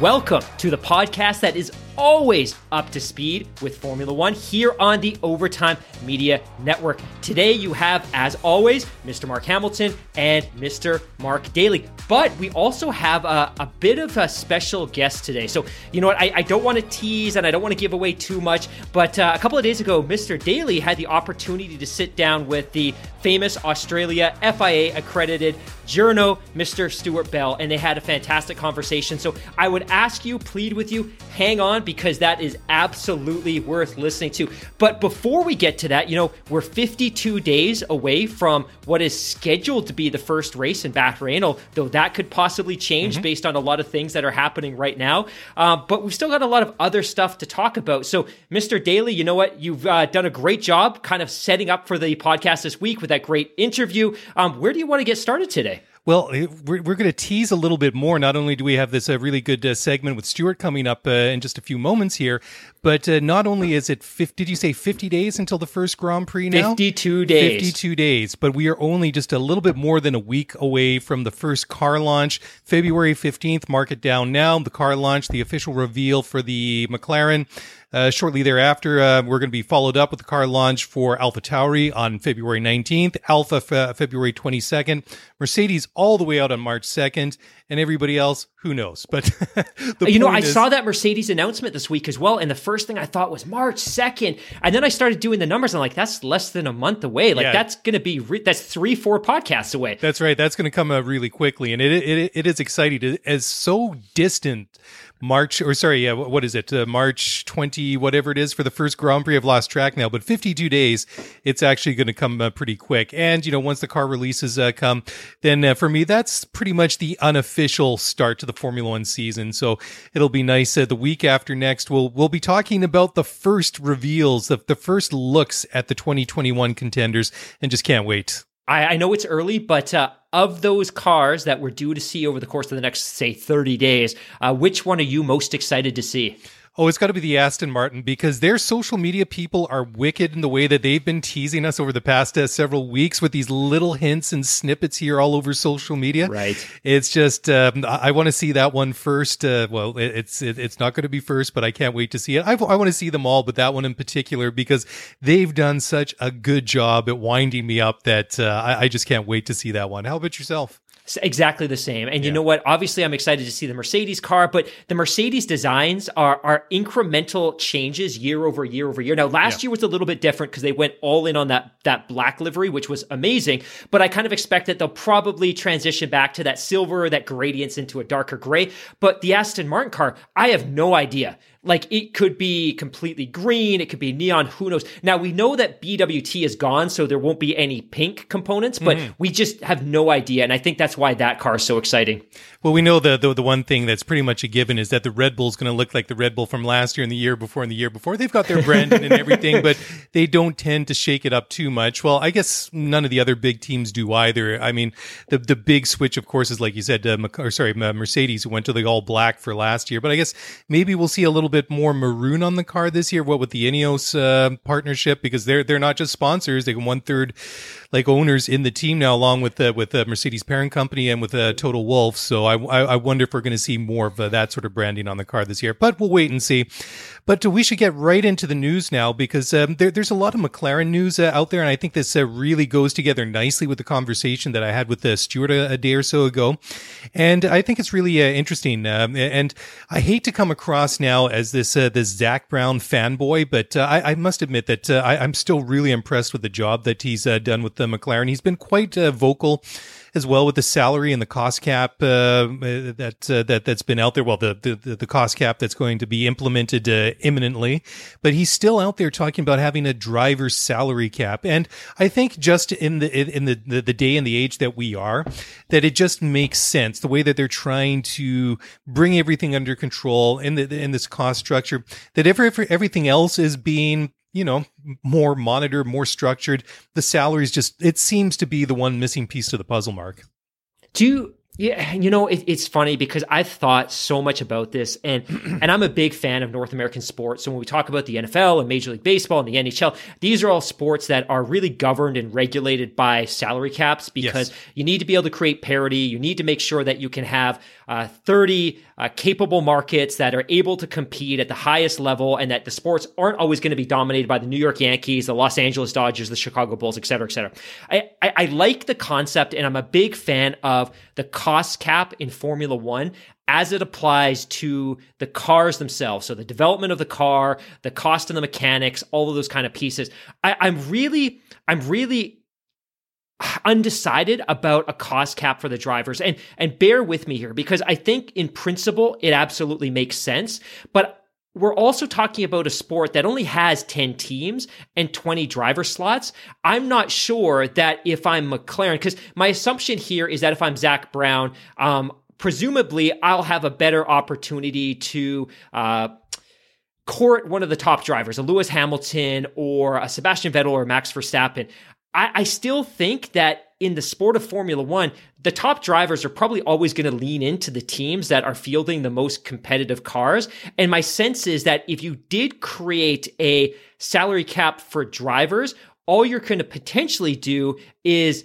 Welcome to the podcast that is always up to speed with Formula One here on the Overtime Media Network. Today, you have, as always, Mr. Mark Hamilton and Mr. Mark Daly. But we also have a, a bit of a special guest today. So, you know what? I, I don't want to tease and I don't want to give away too much. But uh, a couple of days ago, Mr. Daly had the opportunity to sit down with the famous Australia FIA accredited journo, Mr. Stuart Bell, and they had a fantastic conversation. So I would ask you, plead with you, hang on because that is absolutely worth listening to. But before we get to that, you know, we're 52 days away from what is scheduled to be the first race in Bahrain, though that could possibly change based on a lot of things that are happening right now. Uh, but we've still got a lot of other stuff to talk about. So, Mr. Daly, you know what? You've uh, done a great job kind of setting up for the podcast this week with that great interview. Um, where do you want to get started today? Well, eh, we're, we're going to tease a little bit more. Not only do we have this uh, really good uh, segment with Stuart coming up uh, in just a few moments here, but uh, not only is it 50, did you say 50 days until the first Grand Prix now? 52 days. 52 days, but we are only just a little bit more than a week away from the first car launch. February 15th, mark it down now. The car launch, the official reveal for the McLaren. Uh, shortly thereafter, uh, we're going to be followed up with the car launch for Alpha Tauri on February 19th, Alpha f- February 22nd, Mercedes all the way out on March 2nd, and everybody else, who knows? But the you know, I is- saw that Mercedes announcement this week as well, and the first thing I thought was March second, and then I started doing the numbers. And I'm like, that's less than a month away. Like Yeah. that's going to be re- that's three, four podcasts away. That's right. That's going to come uh, really quickly, and it it, it is exciting. It is so distant. March or sorry, yeah, what is it? Uh, March twenty, whatever it is, for the first Grand Prix. I've lost track now, but fifty-two days. It's actually going to come uh, pretty quick. And you know, once the car releases uh, come, then uh, for me, that's pretty much the unofficial start to the Formula One season. So it'll be nice. Uh, the week after next, we'll we'll be talking about the first reveals, the the first looks at the twenty twenty-one contenders, and just can't wait. I, I know it's early, but uh, of those cars that we're due to see over the course of the next, say, 30 days, uh, which one are you most excited to see? Oh, it's got to be the Aston Martin because their social media people are wicked in the way that they've been teasing us over the past uh, several weeks with these little hints and snippets here all over social media. Right. It's just um, I, I want to see that one first. Uh, well, it, it's it, it's not going to be first, but I can't wait to see it. I, I want to see them all, but that one in particular because they've done such a good job at winding me up that uh, I, I just can't wait to see that one. How about yourself? Exactly the same. And you know what? Obviously, I'm excited to see the Mercedes car, but the Mercedes designs are are incremental changes year over year over year. Now, last year was a little bit different because they went all in on that that black livery, which was amazing. But I kind of expect that they'll probably transition back to that silver, or that gradients into a darker gray. But the Aston Martin car, I have no idea. Like it could be completely green, it could be neon, who knows. Now we know that BWT is gone, so there won't be any pink components, but we just have no idea. And I think that's why that car is so exciting. Well, we know the, the the one thing that's pretty much a given is that the Red Bull is going to look like the Red Bull from last year and the year before and the year before. They've got their branding and everything, but they don't tend to shake it up too much. Well, I guess none of the other big teams do either. I mean, the the big switch, of course, is like you said, uh, or sorry, uh, Mercedes who went to the all black for last year. But I guess maybe we'll see a little bit more maroon on the car this year. What with the Ineos uh, partnership because they're they're not just sponsors; they can one third like owners in the team now, along with uh, with uh, Mercedes parent company and with uh, Toto Wolff. So I, I, I wonder if we're going to see more of uh, that sort of branding on the car this year. But we'll wait and see. But uh, we should get right into the news now because um, there, there's a lot of McLaren news uh, out there, and I think this uh, really goes together nicely with the conversation that I had with uh, Stuart a, a day or so ago. And I think it's really uh, interesting. Um, and I hate to come across now as this uh, this Zak Brown fanboy, but uh, I, I must admit that uh, I, I'm still really impressed with the job that he's uh, done with uh, McLaren. He's been quite uh, vocal as well with the salary and the cost cap uh, that uh, that that's been out there. Well, the, the the cost cap that's going to be implemented uh, imminently, but he's still out there talking about having a driver's salary cap. And I think just in the in the the day and the age that we are, that it just makes sense the way that they're trying to bring everything under control in the in this cost structure. That every everything else is being you know, more monitored, more structured. The salaries just, it seems to be the one missing piece to the puzzle, Mark. Do you, yeah, you know, it, it's funny because I've thought so much about this, and and I'm a big fan of North American sports. So when we talk about the NFL and Major League Baseball and the NHL, these are all sports that are really governed and regulated by salary caps because yes. you need to be able to create parity. You need to make sure that you can have uh, 30 uh, capable markets that are able to compete at the highest level and that the sports aren't always going to be dominated by the New York Yankees, the Los Angeles Dodgers, the Chicago Bulls, et cetera, et cetera. I, I, I like the concept and I'm a big fan of the cost cap in Formula One as it applies to the cars themselves. So the development of the car, the cost of the mechanics, all of those kind of pieces. I, I'm really, I'm really undecided about a cost cap for the drivers and and bear with me here because I think in principle it absolutely makes sense but we're also talking about a sport that only has 10 teams and 20 driver slots. I'm not sure that if I'm McLaren, because my assumption here is that if I'm Zak Brown, um, presumably I'll have a better opportunity to, uh, court one of the top drivers, a Lewis Hamilton or a Sebastian Vettel or Max Verstappen. I, I still think that in the sport of Formula One, the top drivers are probably always going to lean into the teams that are fielding the most competitive cars. And my sense is that if you did create a salary cap for drivers, all you're going to potentially do is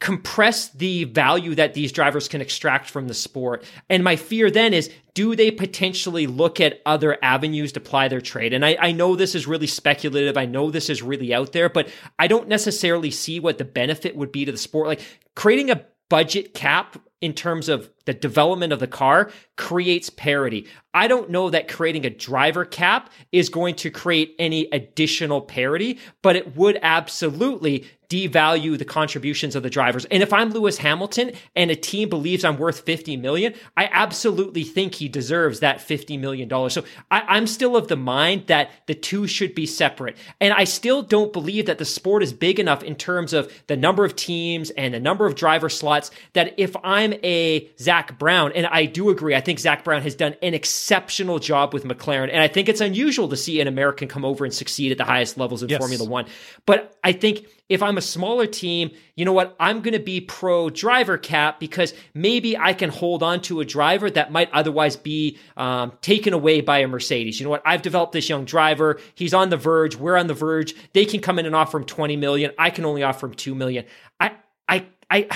compress the value that these drivers can extract from the sport. And my fear then is do they potentially look at other avenues to ply their trade? And I, I, know this is really speculative. I know this is really out there, but I don't necessarily see what the benefit would be to the sport. Like creating a budget cap in terms of the development of the car creates parity. I don't know that creating a driver cap is going to create any additional parity, but it would absolutely devalue the contributions of the drivers. And if I'm Lewis Hamilton and a team believes I'm worth 50 million, I absolutely think he deserves that 50 million dollars. So I, am still of the mind that the two should be separate. And I still don't believe that the sport is big enough in terms of the number of teams and the number of driver slots that if I'm a Zak Brown, and I do agree, I think Zak Brown has done an exceptional job with McLaren. And I think it's unusual to see an American come over and succeed at the highest levels in yes. Formula One. But I think if I'm a smaller team, you know what? I'm going to be pro driver cap because maybe I can hold on to a driver that might otherwise be um, taken away by a Mercedes. You know what? I've developed this young driver. He's on the verge. We're on the verge. They can come in and offer him 20 million. I can only offer him 2 million. I, I, I,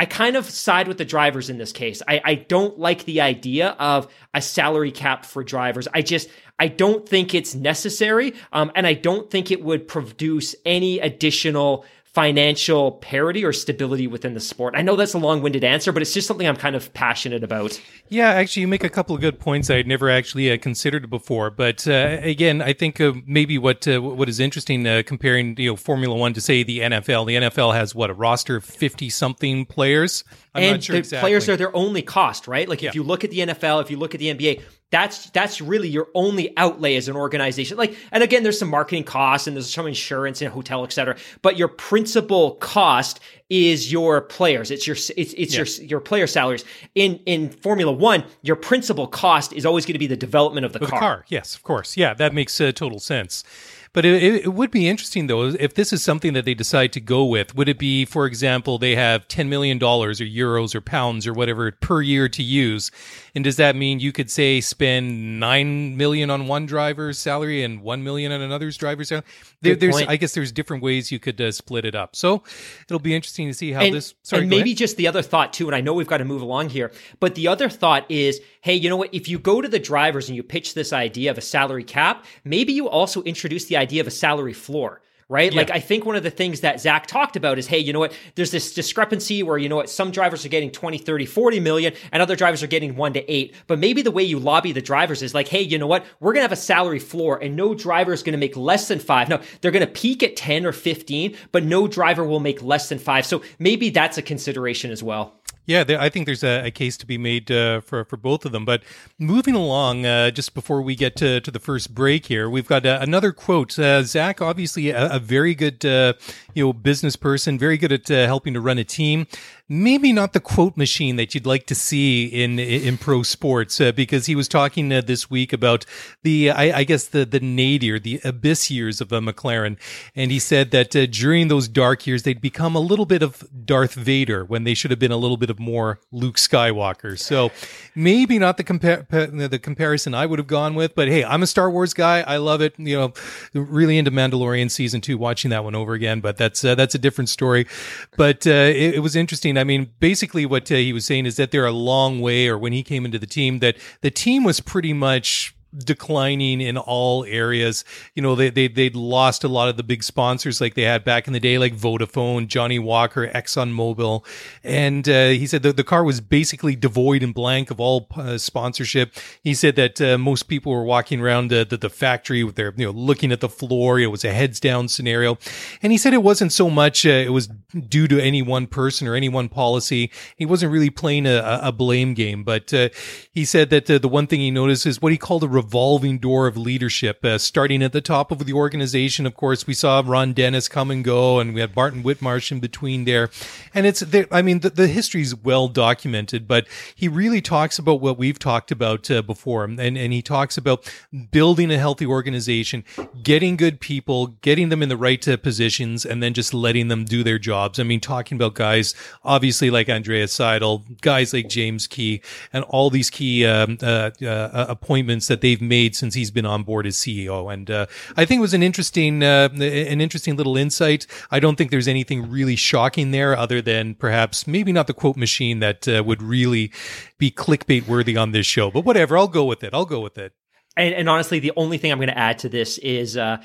I kind of side with the drivers in this case. I, I don't like the idea of a salary cap for drivers. I just, I don't think it's necessary. Um, and I don't think it would produce any additional financial parity or stability within the sport? I know that's a long-winded answer, but it's just something I'm kind of passionate about. Yeah, actually, you make a couple of good points I had never actually uh, considered before. But uh, again, I think uh, maybe what uh, what is interesting uh, comparing you know Formula One to say the NFL. The NFL has what a roster of fifty something players. I'm and sure the exactly. players are their only cost, right? Like yeah. if you look at the NFL, if you look at the NBA, that's that's really your only outlay as an organization. Like, and again, there's some marketing costs and there's some insurance and hotel, et cetera. But your principal cost is your players. It's your it's it's yeah. your your player salaries. In in Formula One, your principal cost is always going to be the development of the, car. the car. Yes, of course. Yeah, that makes uh, total sense. But it, it, would be interesting, though, if this is something that they decide to go with. Would it be, for example, they have $10 million or euros or pounds or whatever per year to use? And does that mean you could, say, spend 9 million on one driver's salary and 1 million on another's driver's salary? There, there's, I guess there's different ways you could uh, split it up. So it'll be interesting to see how and, this. Sorry, and maybe just the other thought, too, and I know we've got to move along here, but the other thought is hey, you know what? If you go to the drivers and you pitch this idea of a salary cap, maybe you also introduce the idea of a salary floor right? Yeah. Like, I think one of the things that Zak talked about is, hey, you know what? There's this discrepancy where, you know what? Some drivers are getting 20, 30, 40 million and other drivers are getting one to eight. But maybe the way you lobby the drivers is like, hey, you know what? We're going to have a salary floor and no driver is going to make less than five. No, they're going to peak at 10 or 15, but no driver will make less than five. So maybe that's a consideration as well. Yeah, I think there's a, a, case to be made uh, for for both of them. But moving along, uh, just before we get to, to the first break here, we've got uh, another quote. Uh, Zak, obviously a, a very good uh, you know business person, very good at uh, helping to run a team maybe not the quote machine that you'd like to see in in pro sports uh, because he was talking uh, this week about the I, I, guess the the nadir the abyss years of a McLaren. And he said that uh, during those dark years they'd become a little bit of Darth Vader when they should have been a little bit of more Luke Skywalker. So maybe not the compar- the comparison I would have gone with but hey I'm a Star Wars guy. I love it. You know really into Mandalorian season 2 watching that one over again but that's uh, that's a different story. But uh, it, it was interesting I mean, basically, what uh, he was saying is that they're a long way, or when he came into the team, that the team was pretty much declining in all areas. You know, they, they, they'd lost a lot of the big sponsors like they had back in the day, like Vodafone, Johnnie Walker, ExxonMobil. And uh, he said that the car was basically devoid and blank of all uh, sponsorship. He said that uh, most people were walking around the, the, the, factory with their, you know, looking at the floor. It was a heads down scenario. And he said it wasn't so much, uh, it was due to any one person or any one policy. He wasn't really playing a, a blame game, but uh, he said that uh, the one thing he noticed is what he called a revolving door of leadership, uh, starting at the top of the organization. Of course, we saw Ron Dennis come and go, and we had Martin Whitmarsh in between there. And it's, there, I mean, the, the history is well documented, but he really talks about what we've talked about uh, before. And, and he talks about building a healthy organization, getting good people, getting them in the right uh, positions, and then just letting them do their jobs. I mean, talking about guys, obviously like Andrea Seidl, guys like James Key, and all these key um, uh, uh, appointments that they they've made since he's been on board as CEO. And uh, I think it was an interesting, uh, an interesting little insight. I don't think there's anything really shocking there, other than perhaps maybe not the quote machine that uh, would really be clickbait worthy on this show. But whatever, I'll go with it. I'll go with it. And, and honestly, the only thing I'm going to add to this is. Uh,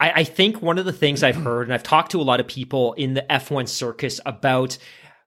I, I think one of the things I've heard, and I've talked to a lot of people in the F1 circus about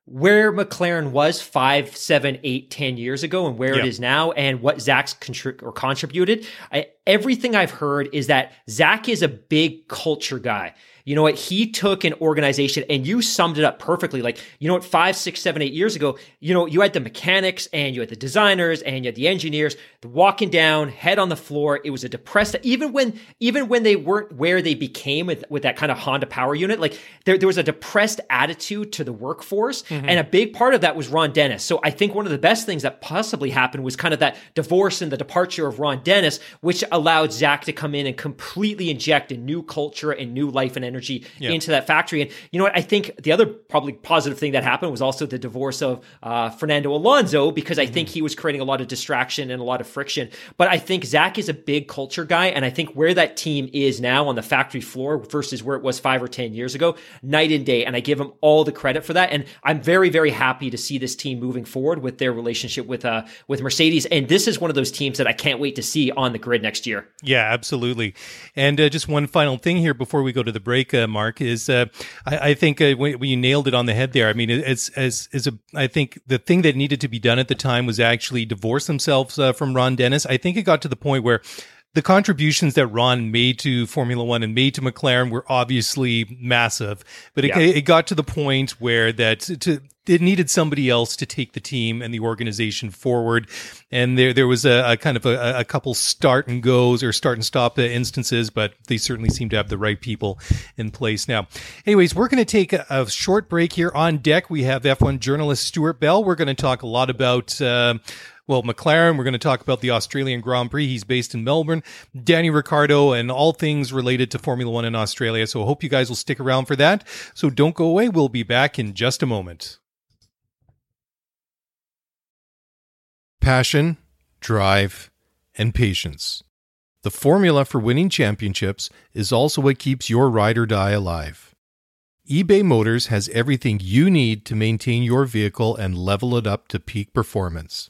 where McLaren was five, seven, eight, ten years ago and where it is now and what Zak's contri- or contributed. I, everything I've heard is that Zak is a big culture guy. You know what? He took an organization and you summed it up perfectly. Like, you know what? Five, six, seven, eight years ago, you know, you had the mechanics and you had the designers and you had the engineers walking down, head on the floor. It was a depressed, even when, even when they weren't where they became with, with that kind of Honda power unit, like there, there was a depressed attitude to the workforce. Mm-hmm. And a big part of that was Ron Dennis. So I think one of the best things that possibly happened was kind of that divorce and the departure of Ron Dennis, which allowed Zak to come in and completely inject a new culture and new life and energy yeah. into that factory. And you know what? I think the other probably positive thing that happened was also the divorce of uh, Fernando Alonso because I mm-hmm. think he was creating a lot of distraction and a lot of friction. But I think Zak is a big culture guy, and I think where that team is now on the factory floor versus where it was five or ten years ago, night and day. And I give him all the credit for that. And I'm very, very happy to see this team moving forward with their relationship with uh, with Mercedes. And this is one of those teams that I can't wait to see on the grid next year. Yeah, absolutely. And uh, just one final thing here before we go to the break, uh, Mark, is uh, I, I, think uh, when, you nailed it on the head there. I mean, as as as a, I think the thing that needed to be done at the time was actually divorce themselves uh, from Ron Dennis. I think it got to the point where the contributions that Ron made to Formula One and made to McLaren were obviously massive, but it, yeah. it got to the point where that to it needed somebody else to take the team and the organization forward. And there, there was a, a kind of a, a, couple start and goes or start and stop instances, but they certainly seem to have the right people in place now. Anyways, we're going to take a, a, short break here on deck. We have F1 journalist Stuart Bell. We're going to talk a lot about, uh, well, McLaren, we're going to talk about the Australian Grand Prix. He's based in Melbourne. Danny Ricciardo and all things related to Formula One in Australia. So I hope you guys will stick around for that. So don't go away. We'll be back in just a moment. Passion, drive, and patience. The formula for winning championships is also what keeps your ride or die alive. eBay Motors has everything you need to maintain your vehicle and level it up to peak performance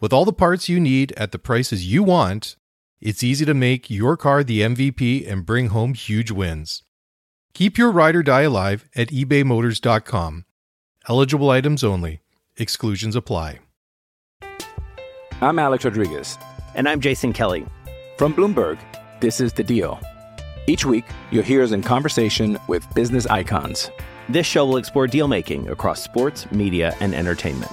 With all the parts you need at the prices you want, it's easy to make your car the MVP and bring home huge wins. Keep your ride or die alive at ebaymotors.com. Eligible items only. Exclusions apply. I'm Alex Rodriguez. And I'm Jason Kelly. From Bloomberg, this is The Deal. Each week, you'll hear us in conversation with business icons. This show will explore deal making across sports, media, and entertainment.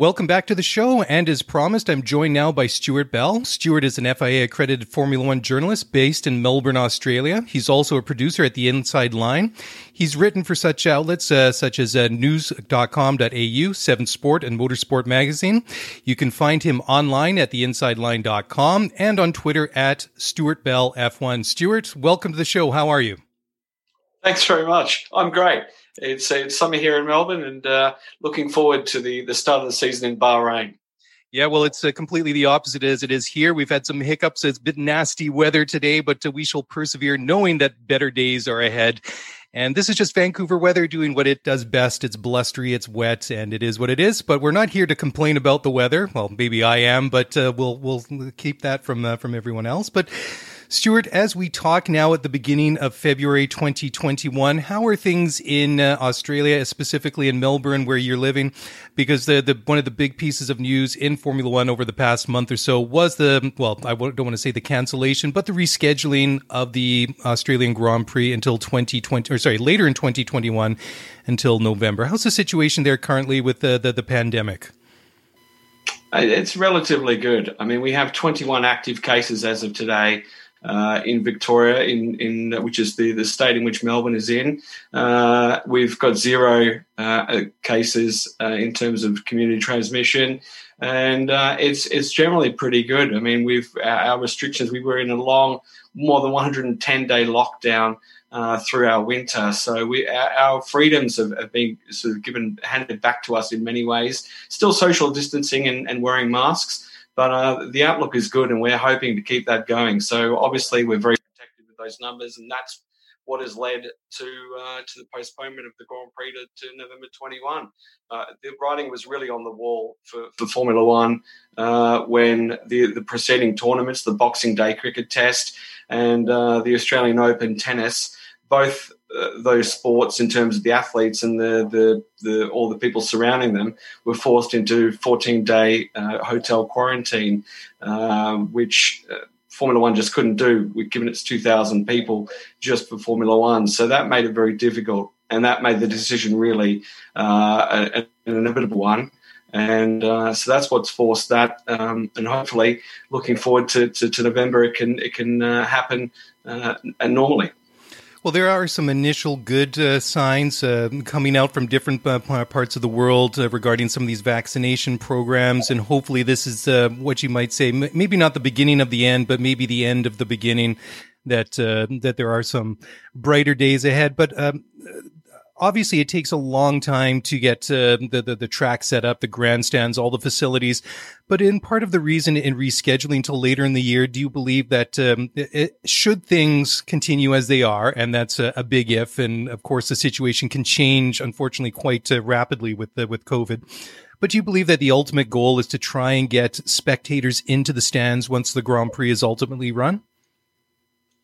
Welcome back to the show. And as promised, I'm joined now by Stuart Bell. Stuart is an FIA accredited Formula One journalist based in Melbourne, Australia. He's also a producer at The Inside Line. He's written for such outlets uh, such as uh, news.com.au, Seven Sport, and Motorsport Magazine. You can find him online at theinsideline.com and on Twitter at Stuart Bell F1. Stuart, welcome to the show. How are you? Thanks very much. I'm great. It's it's summer here in Melbourne, and uh, looking forward to the the start of the season in Bahrain. Yeah, well, it's uh, completely the opposite as it is here. We've had some hiccups. It's been nasty weather today, but uh, we shall persevere knowing that better days are ahead. And this is just Vancouver weather doing what it does best. It's blustery, it's wet, and it is what it is. But we're not here to complain about the weather. Well, maybe I am, but uh, we'll we'll keep that from uh, from everyone else. But Stuart, as we talk now at the beginning of February 2021, how are things in uh, Australia, specifically in Melbourne, where you're living? Because the, the one of the big pieces of news in Formula One over the past month or so was the well, I don't want to say the cancellation, but the rescheduling of the Australian Grand Prix until 2020, or sorry, later in 2021 until November. How's the situation there currently with the the, the pandemic? It's relatively good. I mean, we have 21 active cases as of today. Uh, in Victoria, in, in which is the, the state in which Melbourne is in, uh, we've got zero uh, cases uh, in terms of community transmission, and uh, it's it's generally pretty good. I mean, we've our, restrictions. We were in a long, more than 110 day lockdown uh, through our winter, so we our, our freedoms have, have been sort of given handed back to us in many ways. Still social distancing and, and wearing masks. But uh, the outlook is good, and we're hoping to keep that going. So obviously, we're very protective with those numbers, and that's what has led to uh, to the postponement of the Grand Prix to, to November 21. Uh, the writing was really on the wall for, for Formula One uh, when the the preceding tournaments, the Boxing Day Cricket Test and uh, the Australian Open tennis, both uh, those sports in terms of the athletes and the, the, the all the people surrounding them were forced into 14 day uh, hotel quarantine, uh, which uh, Formula One just couldn't do. Given it's 2,000 people just for Formula One, so that made it very difficult, and that made the decision really uh, an inevitable one. And so that's what's forced that, um, and hopefully, looking forward to, to, to November, it can it can happen normally. Well, there are some initial good uh, signs uh, coming out from different uh, parts of the world uh, regarding some of these vaccination programs, and hopefully, this is uh, what you might say, m- maybe not the beginning of the end, but maybe the end of the beginning. That uh, that there are some brighter days ahead, but um, obviously it takes a long time to get uh, the, the the track set up, the grandstands, all the facilities. But in part of the reason in rescheduling till later in the year, do you believe that um, it, should things continue as they are, and that's a, a big if, and of course the situation can change, unfortunately, quite uh, rapidly with with COVID. But do you believe that the ultimate goal is to try and get spectators into the stands once the Grand Prix is ultimately run?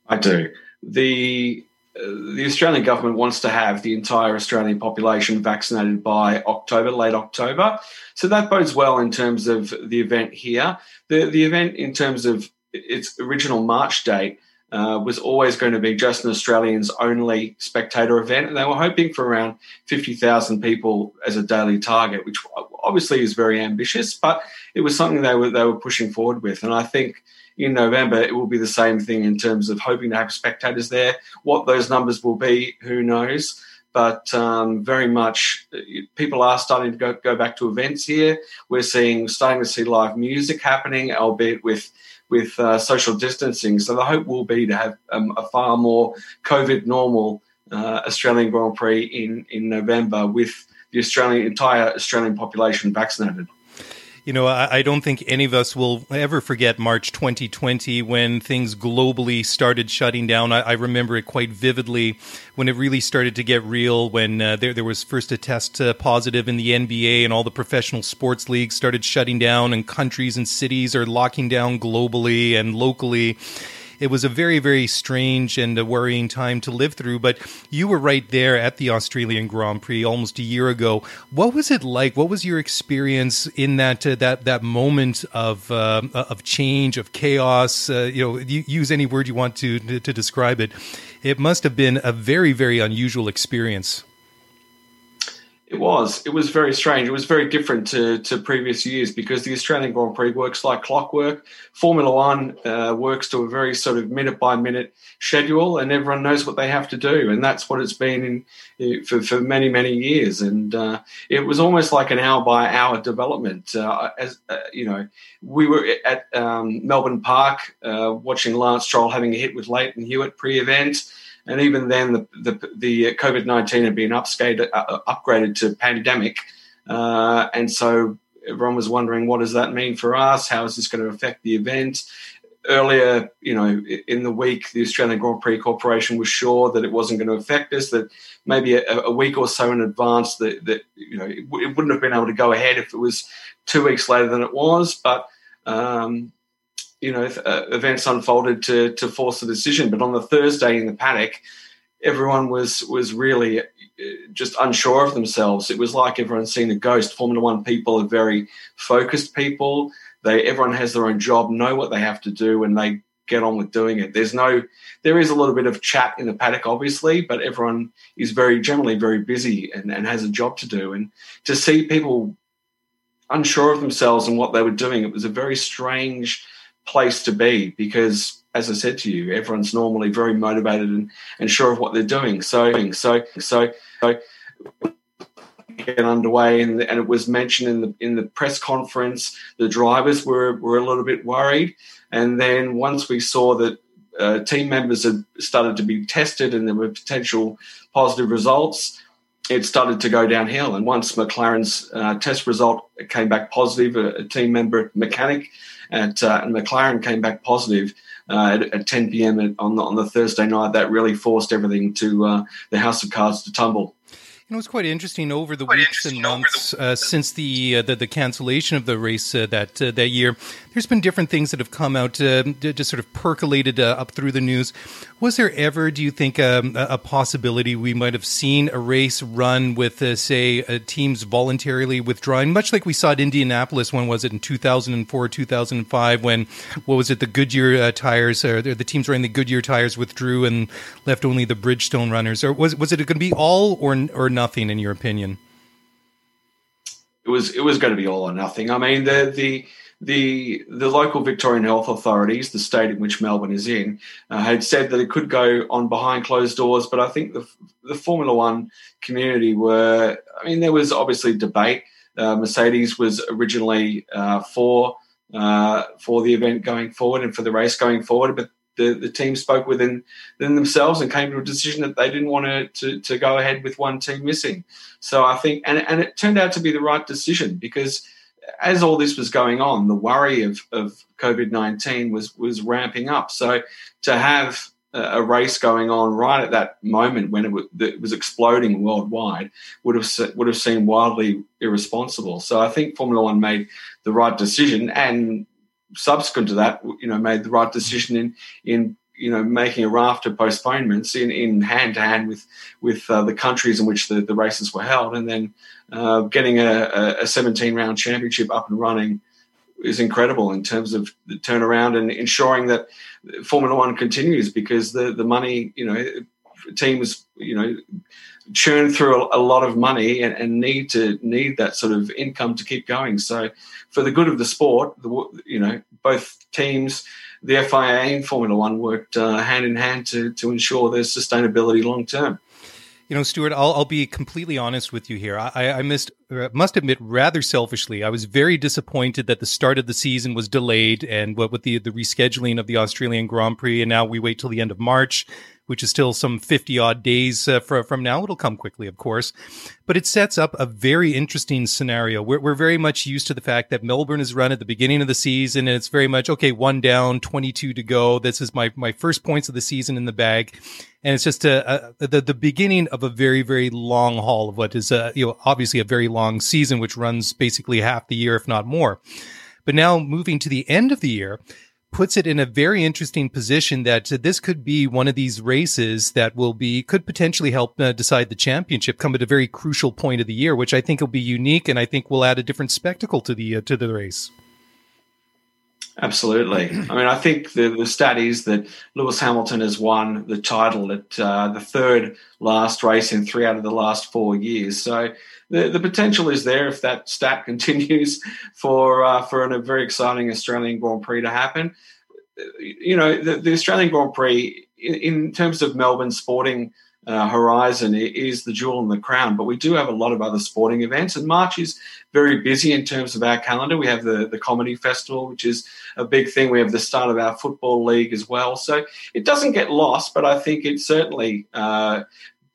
I do. The the Australian government wants to have the entire Australian population vaccinated by October, late October. So that bodes well in terms of the event here. The the event in terms of its original March date uh, was always going to be just an Australians only spectator event, and they were hoping for around 50,000 people as a daily target, which obviously is very ambitious, but it was something they were they were pushing forward with, and I think. In November, it will be the same thing in terms of hoping to have spectators there. What those numbers will be, who knows? but um, very much people are starting to go, go back to events here. We're seeing starting to see live music happening, albeit with with uh, social distancing. So the hope will be to have um, a far more COVID normal uh, Australian Grand Prix in in November with the Australian entire Australian population vaccinated. You know, I, I, don't think any of us will ever forget March 2020 when things globally started shutting down. I, I remember it quite vividly when it really started to get real, when uh, there, there was first a test uh, positive in the NBA and all the professional sports leagues started shutting down, and countries and cities are locking down globally and locally it was a very, very strange and a worrying time to live through. But you were right there at the Australian Grand Prix almost a year ago. What was it like? What was your experience in that uh, that that moment of uh, of change, of chaos? Uh, you know, use any word you want to, to to describe it. It must have been a very, very unusual experience. It was. It was very strange. It was very different to, to previous years because the Australian Grand Prix works like clockwork. Formula One uh, works to a very sort of minute by minute schedule, and everyone knows what they have to do, and that's what it's been in for, for many many years. And uh, it was almost like an hour by hour development. Uh, as uh, you know, we were at um, Melbourne Park uh, watching Lance Stroll having a hit with Lleyton Hewitt pre-event and even then the the, the COVID nineteen had been upscaled, uh, upgraded to pandemic, uh, and so everyone was wondering what does that mean for us? How is this going to affect the event? Earlier, you know, in the week, the Australian Grand Prix Corporation was sure that it wasn't going to affect us. That maybe a, a week or so in advance, that, that you know, it, it, wouldn't have been able to go ahead if it was two weeks later than it was. But um, you know uh, events unfolded to to force a decision. But on the Thursday in the paddock, everyone was was really uh, just unsure of themselves. It was like everyone seen a ghost. Formula One people are very focused people. They everyone has their own job, know what they have to do, and they get on with doing it. There's no, there is a little bit of chat in the paddock, obviously, but everyone is very generally very busy and, and has a job to do. And to see people unsure of themselves and what they were doing, it was a very strange place to be because as I said to you, everyone's normally very motivated and, and sure of what they're doing. So, so, so, so get underway, and, and it was mentioned in the in the press conference. The drivers were were a little bit worried, and then once we saw that uh, team members had started to be tested and there were potential positive results, it started to go downhill. And once McLaren's uh, test result came back positive, a, a team member mechanic at uh, and McLaren came back positive uh, at, at, 10 p.m. on the, on the Thursday night. That really forced everything to uh, the House of Cards to tumble. You know, it's quite interesting over the quite weeks and months the- uh, since the, uh, the, the cancellation of the race uh, that uh, that year. There's been different things that have come out, uh, just sort of percolated uh, up through the news. Was there ever, do you think, um, a possibility we might have seen a race run with, say, teams voluntarily withdrawing, much like we saw at Indianapolis? When was it in 2004, 2005? When what was it? The Goodyear tires, or the teams running the Goodyear tires withdrew and left only the Bridgestone runners, or was was it going to be all or or nothing in your opinion? It was it was going to be all or nothing. I mean, the the the the local Victorian health authorities, the state in which Melbourne is in, uh, had said that it could go on behind closed doors. But I think the the Formula One community were. I mean, there was obviously debate. Uh, Mercedes was originally uh, for uh, for the event going forward and for the race going forward, but the, the team spoke within, within themselves and came to a decision that they didn't want to, to, to go ahead with one team missing. So I think, and, and it turned out to be the right decision because as all this was going on, the worry of, of COVID 19 was, was ramping up. So to have a race going on right at that moment when it was, exploding worldwide would have would have seemed wildly irresponsible. So I think Formula One made the right decision, and subsequent to that, you know, made the right decision in in you know making a raft of postponements in in hand to hand with with uh, the countries in which the, the races were held, and then uh, getting a, a 17 round championship up and running is incredible in terms of the turnaround and ensuring that Formula One continues because the the money, you know, teams, you know, churn through a, lot of money and, and, need to need that sort of income to keep going. So, for the good of the sport, the, you know, both teams, the FIA and Formula One worked uh, hand in hand to to ensure there's sustainability long term. You know, Stuart, I'll, I'll be completely honest with you here. I, I missed, uh, must admit, rather selfishly, I was very disappointed that the start of the season was delayed and what with the the rescheduling of the Australian Grand Prix, and now we wait till the end of March which is still some 50 odd days uh, for, from now. It'll come quickly, of course, but it sets up a very interesting scenario. We're, we're very much used to the fact that Melbourne is run at the beginning of the season and it's very much, okay, one down, 22 to go. This is my, my first points of the season in the bag. And it's just a, a, the, the beginning of a very, very long haul of what is, a, you know, obviously a very long season, which runs basically half the year, if not more. But now moving to the end of the year, puts it in a very interesting position that this could be one of these races that will be could potentially help uh, decide the championship come at a very crucial point of the year which i think will be unique and i think will add a different spectacle to the uh, to the race Absolutely. I mean, I think the, the stat is that Lewis Hamilton has won the title at uh, the third last race in three out of the last four years. So the, the potential is there if that stat continues for uh, for a very exciting Australian Grand Prix to happen. You know, the, the Australian Grand Prix, in, in terms of Melbourne sporting uh, horizon is the jewel in the crown. But we do have a lot of other sporting events, and March is very busy in terms of our calendar. We have the, the comedy festival, which is a big thing. We have the start of our football league as well. So it doesn't get lost, but I think it certainly. Uh,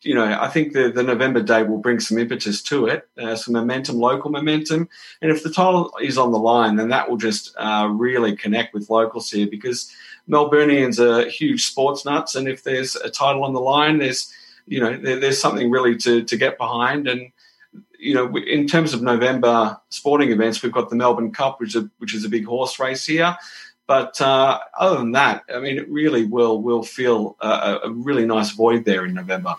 you know, I think the, the November date will bring some impetus to it, uh, some momentum, local momentum. And if the title is on the line, then that will just uh, really connect with locals here because Melburnians are huge sports nuts. And if there's a title on the line, there's you know, there, there's something really to, to get behind. And, you know, in terms of November sporting events, we've got the Melbourne Cup, which is a, which is a big horse race here. But uh, other than that, I mean, it really will will feel a, a really nice void there in November.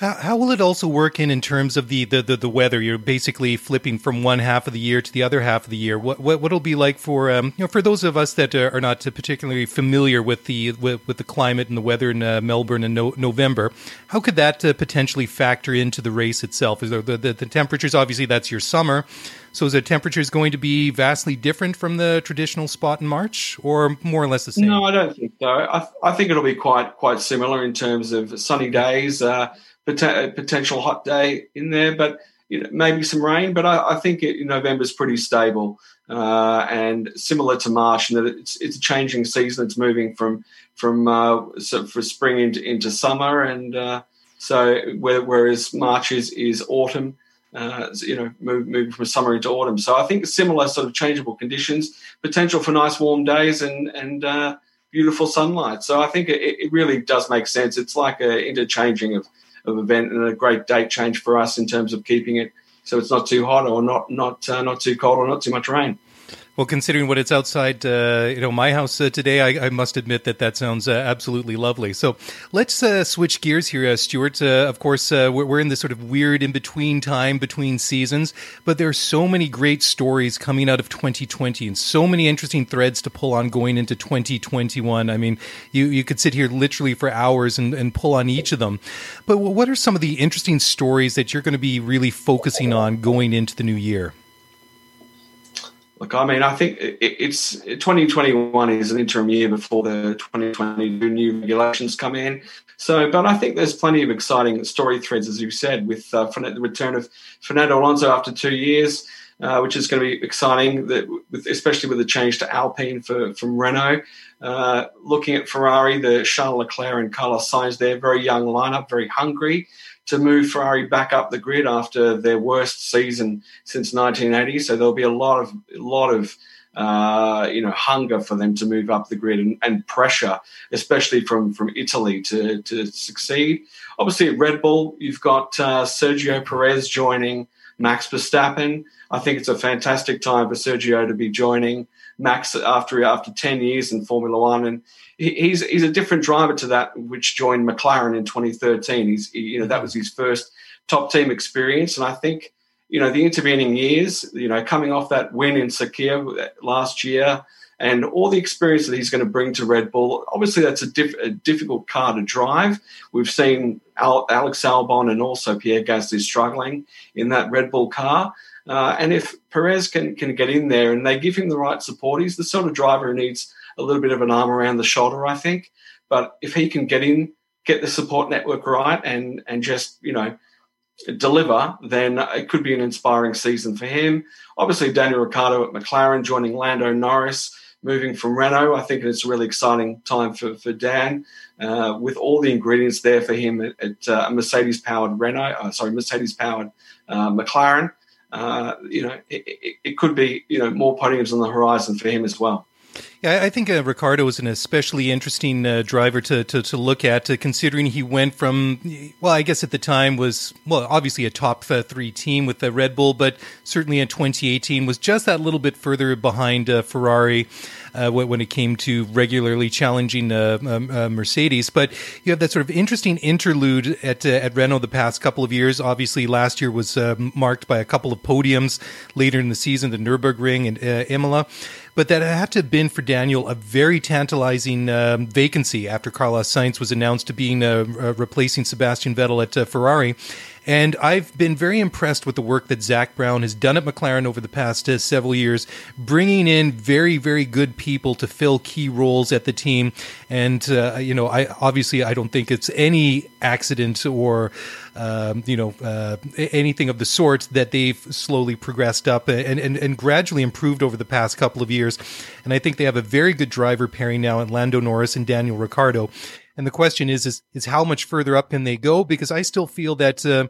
How, how, will it also work in in terms of the, the, the, the, weather? You're basically flipping from one half of the year to the other half of the year. What what what'll be like for um, you know for those of us that are not particularly familiar with the with, with the climate and the weather in uh, Melbourne in no, November? How could that uh, potentially factor into the race itself? Is there the, the, the temperatures? Obviously, that's your summer. So is the temperatures going to be vastly different from the traditional spot in March, or more or less the same? No, I don't think so. I, I think it'll be quite quite similar in terms of sunny days. Uh, pot- potential hot day in there, but you know, maybe some rain. But I, I think it, November is pretty stable uh, and similar to March in that it's it's a changing season. It's moving from from uh, so for spring into into summer, and uh, so whereas March is is autumn. Uh, you know, move, moving from summer into autumn. So I think similar sort of changeable conditions, potential for nice warm days and and uh, beautiful sunlight. So I think it, it, really does make sense. It's like a interchanging of of event and a great date change for us in terms of keeping it so it's not too hot or not not uh, not too cold or not too much rain. Well, considering what it's outside, uh, you know, my house uh, today, I, I, must admit that that sounds uh, absolutely lovely. So let's uh, switch gears here, uh, Stuart. Uh, of course, we're, in this sort of weird in between time between seasons, but there are so many great stories coming out of 2020 and so many interesting threads to pull on going into 2021. I mean, you, you could sit here literally for hours and, and pull on each of them. But what are some of the interesting stories that you're going to be really focusing on going into the new year? Look, I mean, I think it's 2021 is an interim year before the 2022 new regulations come in. So, but I think there's plenty of exciting story threads, as you said, with uh, the return of Fernando Alonso after two years, uh, which is going to be exciting, especially with the change to Alpine for, from Renault. Uh, looking at Ferrari, the Charles Leclerc and Carlos Sainz, they're very young lineup, very hungry to move Ferrari back up the grid after their worst season since 1980. So there'll be a lot of a lot of uh, you know hunger for them to move up the grid and, and, pressure, especially from from Italy to to succeed. Obviously, at Red Bull, you've got uh, Sergio Perez joining Max Verstappen. I think it's a fantastic time for Sergio to be joining Max after after ten years in Formula One, and he's he's a different driver to that which joined McLaren in 2013. He's he, you know that was his first top team experience, and I think you know, the intervening years, you know, coming off that win in Sakhir last year, and all the experience that he's going to bring to Red Bull. Obviously, that's a, a difficult car to drive. We've seen Al- Alex Albon and also Pierre Gasly struggling in that Red Bull car. Uh, and if Perez can can get in there and they give him the right support, he's the sort of driver who needs a little bit of an arm around the shoulder, I think. But if he can get in, get the support network right, and and just you know deliver, then it could be an inspiring season for him. Obviously, Daniel Ricciardo at McLaren joining Lando Norris moving from Renault. I think it's a really exciting time for, for Dan uh, with all the ingredients there for him at, at uh, Mercedes powered Renault, uh, sorry, Mercedes powered uh, McLaren. Uh, you know, it, it, it, could be, you know, more podiums on the horizon for him as well. Yeah, I think uh, Ricciardo is an especially interesting uh, driver to, to, to, look at, uh, considering he went from, well, I guess at the time was, well, obviously a top uh, three team with the Red Bull, but certainly in 2018 was just that little bit further behind uh, Ferrari. Uh, when it came to regularly challenging um, Mercedes, but you have that sort of interesting interlude at at Renault the past couple of years. Obviously, last year was marked by a couple of podiums later in the season, the Nurburgring and Imola but that had to have been for Daniel a very tantalizing um, vacancy after Carlos Sainz was announced to being uh, replacing Sebastian Vettel at uh, Ferrari. And I've been very impressed with the work that Zak Brown has done at McLaren over the past uh, several years, bringing in very, very good people to fill key roles at the team. And, uh, you know, I obviously I don't think it's any accident or, um, you know, uh, anything of the sort that they've slowly progressed up and, and, and gradually improved over the past couple of years. And I think they have a very good driver pairing now in Lando Norris and Daniel Ricciardo. And the question is, is, is how much further up can they go? Because I still feel that, uh,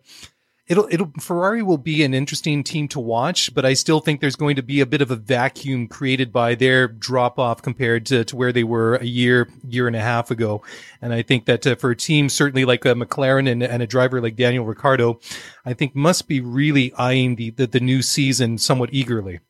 it'll, it'll, Ferrari will be an interesting team to watch, but I still think there's going to be a bit of a vacuum created by their drop off compared to, to where they were a year, year and a half ago. And I think that uh, for a team, certainly like a McLaren and, and, a driver like Daniel Ricciardo, I think must be really eyeing the, the, the new season somewhat eagerly.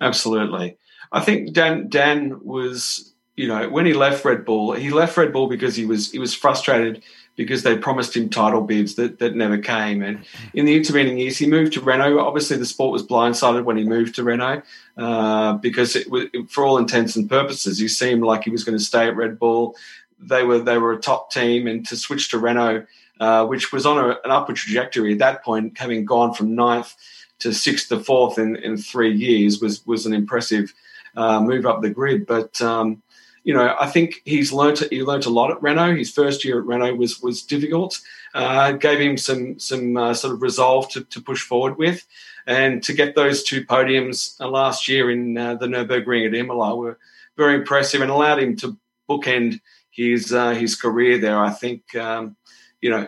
Absolutely. I think Dan, Dan was you know, when he left Red Bull, he left Red Bull because he was he was frustrated because they promised him title bids that, that never came. And in the intervening years, he moved to Renault. Obviously, the sport was blindsided when he moved to Renault uh, because, it, for all intents and purposes, he seemed like he was going to stay at Red Bull. They were they were a top team, and to switch to Renault, uh, which was on a, an upward trajectory at that point, having gone from ninth to sixth to fourth in, in three years, was was an impressive uh, move up the grid. But um, you know, I think he's learnt he learnt a lot at Renault. His first year at Renault was was difficult. Uh, gave him some some uh, sort of resolve to, to push forward with, and to get those two podiums uh, last year in uh, the Nurburgring at Imola were very impressive and allowed him to bookend his uh, his career there. I think um, you know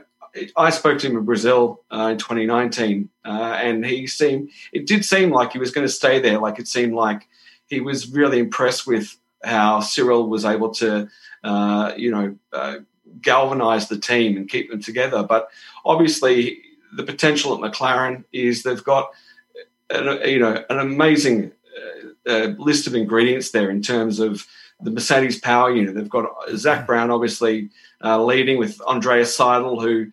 I spoke to him in Brazil uh, in 2019, uh, and he seemed it did seem like he was going to stay there. Like it seemed like he was really impressed with how Cyril was able to, uh, you know, uh, galvanize the team and keep them together. But obviously, the potential at McLaren is they've got, an, you know, an amazing uh, uh, list of ingredients there in terms of the Mercedes power unit. They've got Zak Brown, obviously, uh, leading with Andreas Seidl, who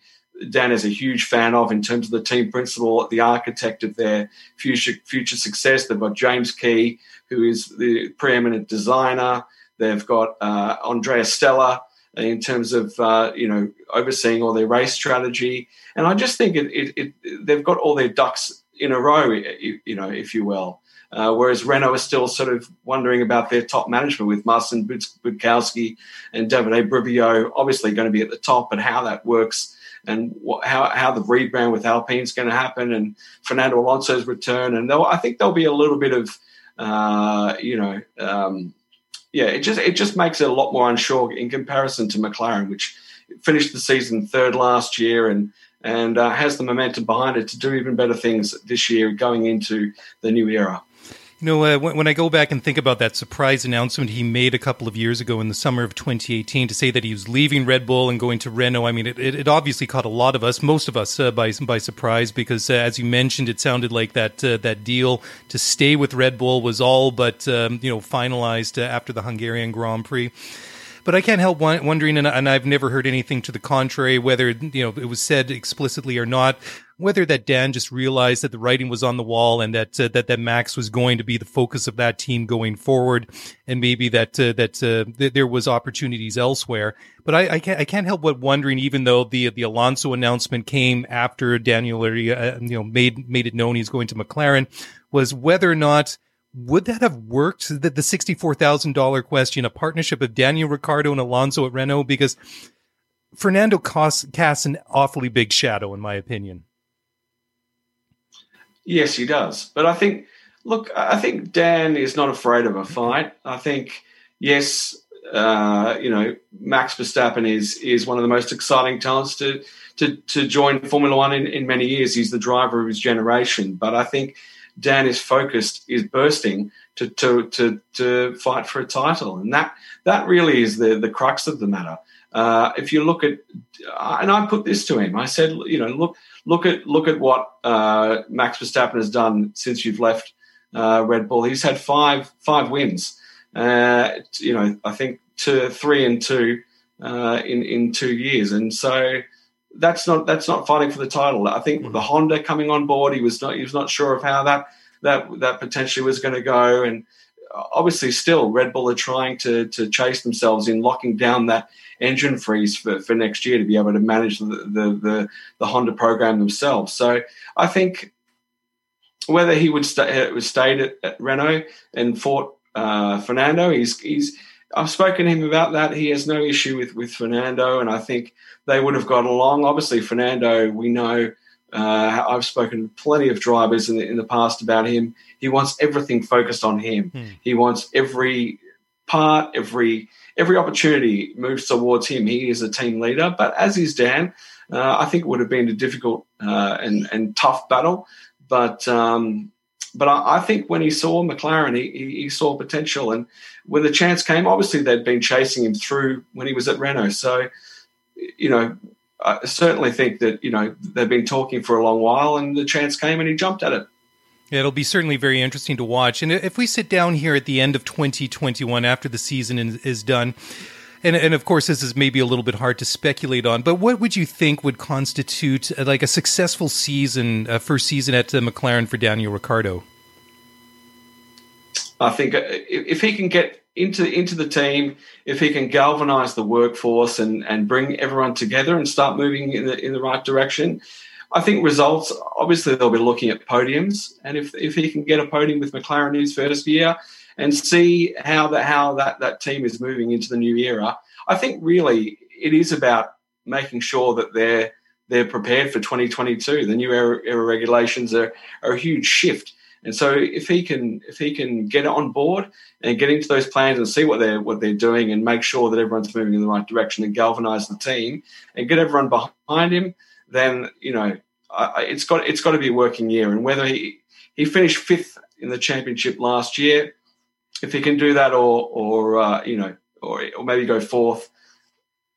Dan is a huge fan of in terms of the team principal, the architect of their future future success. They've got James Key, who is the preeminent designer. They've got uh, Andrea Stella in terms of uh, you know overseeing all their race strategy, and I just think it, it, it, they've got all their ducks in a row, you, know, if you will. Uh, whereas Renault is still sort of wondering about their top management with Marcin Budkowski and Davide Brivio obviously going to be at the top, and how that works and what, how how the rebrand with Alpine is going to happen, and Fernando Alonso's return, and I think there'll be a little bit of uh, you know, um, yeah, it just it just makes it a lot more unsure in comparison to McLaren, which finished the season third last year and and uh, has the momentum behind it to do even better things this year going into the new era. You know, uh, when, when, I go back and think about that surprise announcement he made a couple of years ago in the summer of 2018 to say that he was leaving Red Bull and going to Renault, I mean, it, it, it obviously caught a lot of us, most of us, uh, by by surprise because, uh, as you mentioned, it sounded like that uh, that deal to stay with Red Bull was all but um, you know finalized uh, after the Hungarian Grand Prix. But I can't help wondering, and I've never heard anything to the contrary, whether you know it was said explicitly or not. Whether that Dan just realized that the writing was on the wall and that uh, that that Max was going to be the focus of that team going forward, and maybe that uh, that uh, th- there was opportunities elsewhere. But I, I, can't I can't help but wondering, even though the the Alonso announcement came after Daniel uh, you know made made it known he's going to McLaren, was whether or not would that have worked? The, the $64,000 question, a partnership of Daniel Ricciardo and Alonso at Renault, because Fernando casts an awfully big shadow, in my opinion. Yes, he does. But I think, look, I think Dan is not afraid of a fight. I think, yes, uh, you know, Max Verstappen is is one of the most exciting talents to to, to join Formula One in, in many years. He's the driver of his generation. But I think Dan is focused, is bursting to to to to fight for a title, and that that really is the the crux of the matter. Uh, if you look at, and I put this to him, I said, you know, look look at look at what uh, Max Verstappen has done since you've left uh, Red Bull. He's had five five wins. Uh, you know, I think to three and two uh, in in two years, and so that's not that's not fighting for the title. I think mm-hmm. the Honda coming on board, he was not he was not sure of how that that that potentially was going to go, and obviously still Red Bull are trying to to chase themselves in locking down that engine freeze for, for next year to be able to manage the, the the, the Honda program themselves. So I think whether he would stay uh, stayed at, at Renault and fought uh, Fernando, he's he's I've spoken to him about that. He has no issue with with Fernando, and I think they would have got along. Obviously, Fernando, we know. Uh, I've spoken to plenty of drivers in the, in the past about him. He wants everything focused on him. Hmm. He wants every part, every every opportunity moves towards him. He is a team leader, but as is Dan, uh, I think it would have been a difficult uh, and and tough battle. But um, but I, I, think when he saw McLaren, he, he, saw potential, and when the chance came, obviously they'd been chasing him through when he was at Renault. So you know, I certainly think that you know they've been talking for a long while, and the chance came, and he jumped at it. Yeah, it'll be certainly very interesting to watch. And if we sit down here at the end of 2021 after the season is done, and, and of course this is maybe a little bit hard to speculate on, but what would you think would constitute uh, like a successful season, uh, first season at uh, McLaren for Daniel Ricciardo? I think uh, if he can get into into the team, if he can galvanize the workforce and and bring everyone together and start moving in the in the right direction, I think results. Obviously, they'll be looking at podiums, and if if he can get a podium with McLaren in his first year and see how that how that that team is moving into the new era, I think really it is about making sure that they're they're prepared for 2022. The new era, era regulations are, are a huge shift and so if he can if he can get on board and get into those plans and see what they're what they're doing and make sure that everyone's moving in the right direction and galvanize the team and get everyone behind him, then you know I, it's got it's got to be a working year. And whether he he finished fifth in the championship last year, if he can do that, or or uh, you know, or, or maybe go fourth,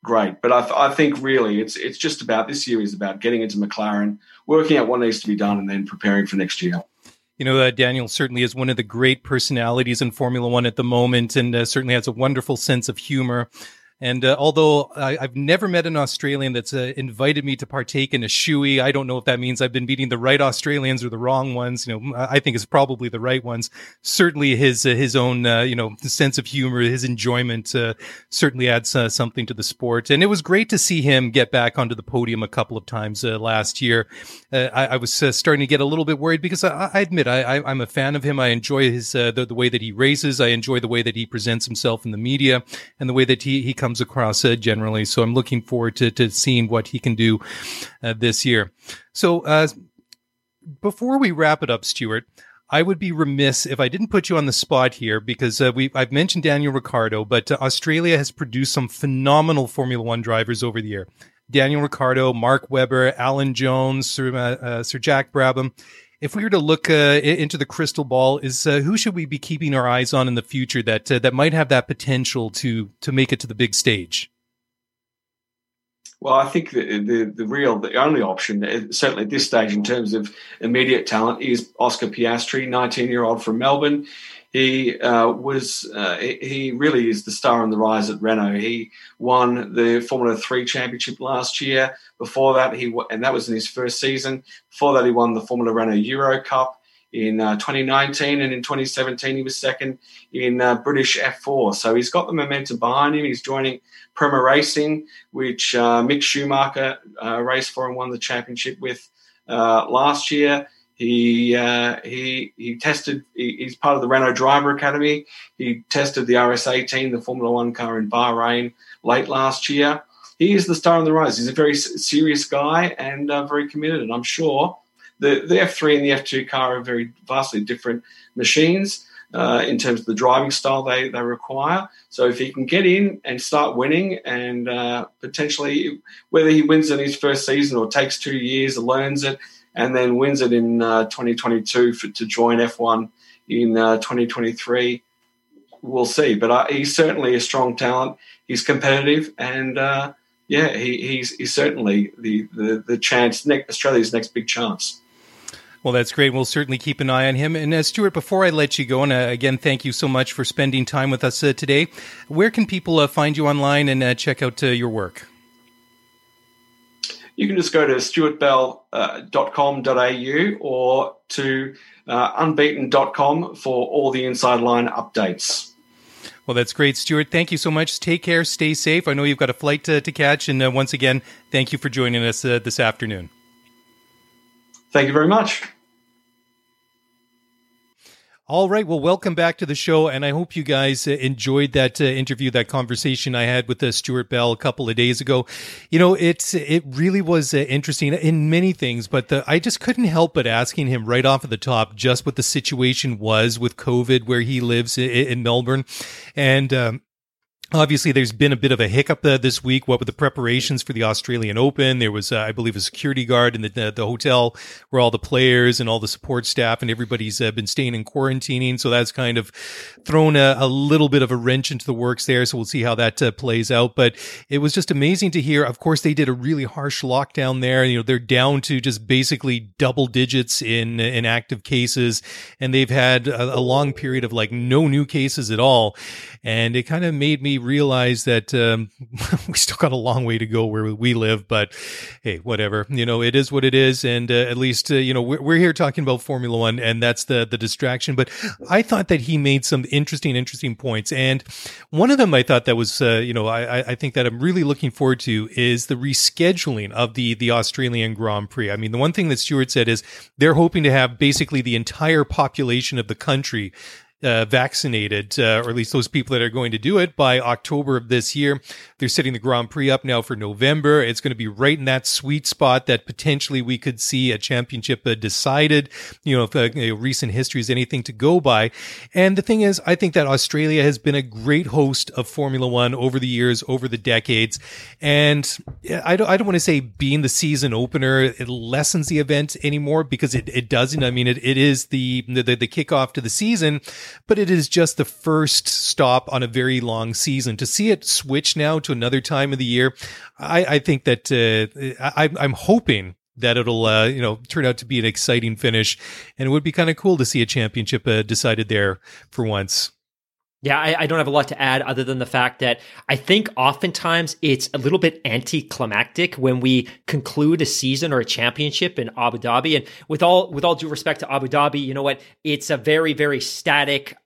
great. But I, I, think really it's it's just about this year is about getting into McLaren, working out what needs to be done, and then preparing for next year. You know, uh, Daniel certainly is one of the great personalities in Formula One at the moment and uh, certainly has a wonderful sense of humor. And uh, although I, have never met an Australian that's uh, invited me to partake in a shoey, I don't know if that means I've been meeting the right Australians or the wrong ones. You know, I think it's probably the right ones. Certainly, his uh, his own uh, you know sense of humor, his enjoyment uh, certainly adds uh, something to the sport. And it was great to see him get back onto the podium a couple of times last year. I, I, was starting to get a little bit worried because I, I admit I, am a fan of him. I enjoy his the, the way that he races. I enjoy the way that he presents himself in the media and the way that he he comes comes across uh, generally. So I'm looking forward to, to seeing what he can do uh, this year. So uh, before we wrap it up, Stuart, I would be remiss if I didn't put you on the spot here because uh, we I've mentioned Daniel Ricciardo, but uh, Australia has produced some phenomenal Formula One drivers over the year. Daniel Ricciardo, Mark Webber, Alan Jones, Sir, uh, Sir Jack Brabham if we were to look uh, into the crystal ball, is uh, who should we be keeping our eyes on in the future that uh, that might have that potential to to make it to the big stage? Well, I think the, the, the real, the only option, uh, certainly at this stage in terms of immediate talent, is Oscar Piastri, 19 year old from Melbourne. He uh, was uh, he really is the star on the rise at Renault. He won the Formula Three championship last year. Before that, he and that was in his first season. Before that, he won the Formula Renault Euro Cup in uh, 2019, and in 2017 he was second in uh, British F4. So he's got the momentum behind him. He's joining Prema Racing, which uh, Mick Schumacher uh, raced for and won the championship with uh, last year. He uh, he he tested. He, he's part of the Renault Driver Academy. He tested the RS18, the Formula One car in Bahrain, late last year. He is the star on the rise. He's a very serious guy and uh, very committed. And I'm sure the the F3 and the F2 car are very vastly different machines. Uh, in terms of the driving style they, they require. So if he can get in and start winning, and uh, potentially whether he wins in his first season or takes two years, or learns it, and then wins it in uh, 2022 for, to join F1 in uh, 2023. We'll see, but uh, he's certainly a strong talent. He's competitive, and uh, yeah, he, he's, he's certainly the the, the chance, Australia's next big chance. Well, that's great. We'll certainly keep an eye on him. And uh, Stuart, before I let you go, and uh, again, thank you so much for spending time with us uh, today. Where can people uh, find you online and uh, check out your work? You can just go to stuartbell.com.au or to uh, unbeaten.com for all the inside line updates. Well, that's great, Stuart. Thank you so much. Take care. Stay safe. I know you've got a flight to, to catch. And uh, once again, thank you for joining us uh, this afternoon. Thank you very much. All right. Well, welcome back to the show. And I hope you guys uh, enjoyed that uh, interview, that conversation I had with uh, Stuart Bell a couple of days ago. You know, it's, it really was uh, interesting in many things, but the, I just couldn't help but asking him right off of the top just what the situation was with COVID where he lives in, in Melbourne. And, um, Obviously, there's been a bit of a hiccup uh, this week. What with the preparations for the Australian Open, there was, uh, I believe, a security guard in the, the, the hotel where all the players and all the support staff and everybody's uh, been staying in quarantining. So that's kind of thrown a, a, little bit of a wrench into the works there. So we'll see how that uh, plays out. But it was just amazing to hear. Of course, they did a really harsh lockdown there. You know, they're down to just basically double digits in in active cases, and they've had a, a long period of like no new cases at all. And it kind of made me realize that um, we still got a long way to go where we live. But hey, whatever. You know, it is what it is. And uh, at least, uh, you know, we're, we're here talking about Formula One, and that's the, the distraction. But I thought that he made some interesting, interesting points. And one of them I thought that was, uh, you know, I, I think that I'm really looking forward to is the rescheduling of the, the Australian Grand Prix. I mean, the one thing that Stuart said is they're hoping to have basically the entire population of the country uh, vaccinated, uh, or at least those people that are going to do it by October of this year. They're setting the Grand Prix up now for November. It's going to be right in that sweet spot that potentially we could see a championship uh, decided. You know, if uh, you know, recent history is anything to go by. And the thing is, I think that Australia has been a great host of Formula One over the years, over the decades. And I don't, I don't want to say being the season opener, it lessens the event anymore because it, it doesn't. I mean, it, it is the, the, the kickoff to the season but it is just the first stop on a very long season. To see it switch now to another time of the year, I, I think that uh, I, I'm hoping that it'll uh, you know turn out to be an exciting finish, and it would be kind of cool to see a championship uh, decided there for once. Yeah, I, I, don't have a lot to add other than the fact that I think oftentimes it's a little bit anticlimactic when we conclude a season or a championship in Abu Dhabi. And with all with all due respect to Abu Dhabi, you know what? It's a very very static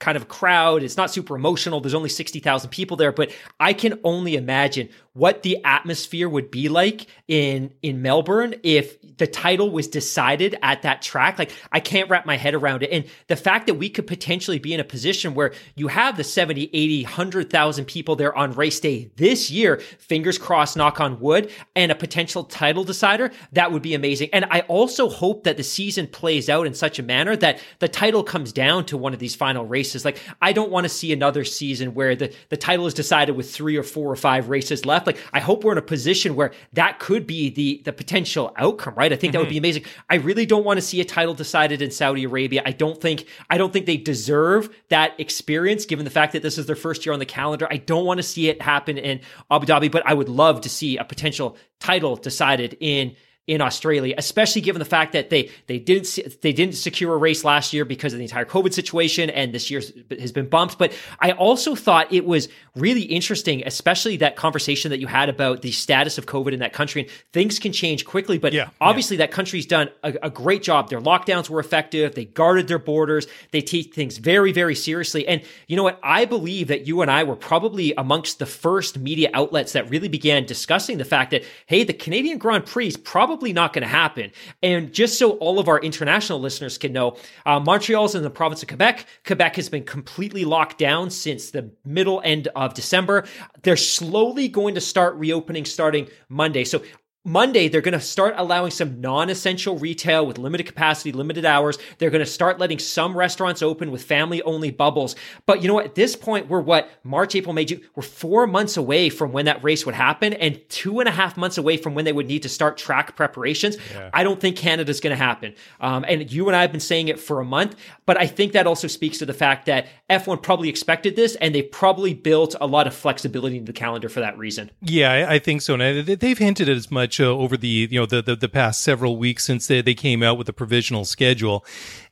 kind of crowd. It's not super emotional. There's only 60,000 people there, but I can only imagine what the atmosphere would be like in in Melbourne if the title was decided at that track. Like I can't wrap my head around it. And the fact that we could potentially be in a position where you have the 70, 80, 100,000 people there on race day this year, fingers crossed, knock on wood, and a potential title decider, that would be amazing. And I also hope that the season plays out in such a manner that the title comes down to one of these final races races. Like I don't want to see another season where the the title is decided with three or four or five races left. Like I hope we're in a position where that could be the the potential outcome, right? I think mm-hmm. that would be mm-hmm. amazing. I really don't want to see a title decided in Saudi Arabia. I don't think I don't think they deserve that experience given the fact that this is their first year on the calendar. I don't want to see it happen in Abu Dhabi, but I would love to see a potential title decided in in Australia, especially given the fact that they they didn't they didn't secure a race last year because of the entire COVID situation, and this year has been bumped. But I also thought it was really interesting, especially that conversation that you had about the status of COVID in that country. And things can change quickly, but yeah, obviously yeah. that country's done a, a great job. Their lockdowns were effective. They guarded their borders. They take things very very seriously. And you know what? I believe that you and I were probably amongst the first media outlets that really began discussing the fact that hey, the Canadian Grand Prix is probably probably not going to happen. And just so all of our international listeners can know, uh, Montreal's in the province of Quebec. Quebec has been completely locked down since the middle end of December. They're slowly going to start reopening starting Monday. So Monday, they're going to start allowing some non essential retail with limited capacity, limited hours. They're going to start letting some restaurants open with family only bubbles. But you know what? At this point, we're what? March, April, May, June. We're four months away from when that race would happen and two and a half months away from when they would need to start track preparations. Yeah. I don't think Canada's going to happen. Um, and you and I have been saying it for a month, but I think that also speaks to the fact that F1 probably expected this and they probably built a lot of flexibility into the calendar for that reason. Yeah, I, think so. And they've hinted as much much uh, over the you know the, the, the past several weeks since they, they came out with the provisional schedule,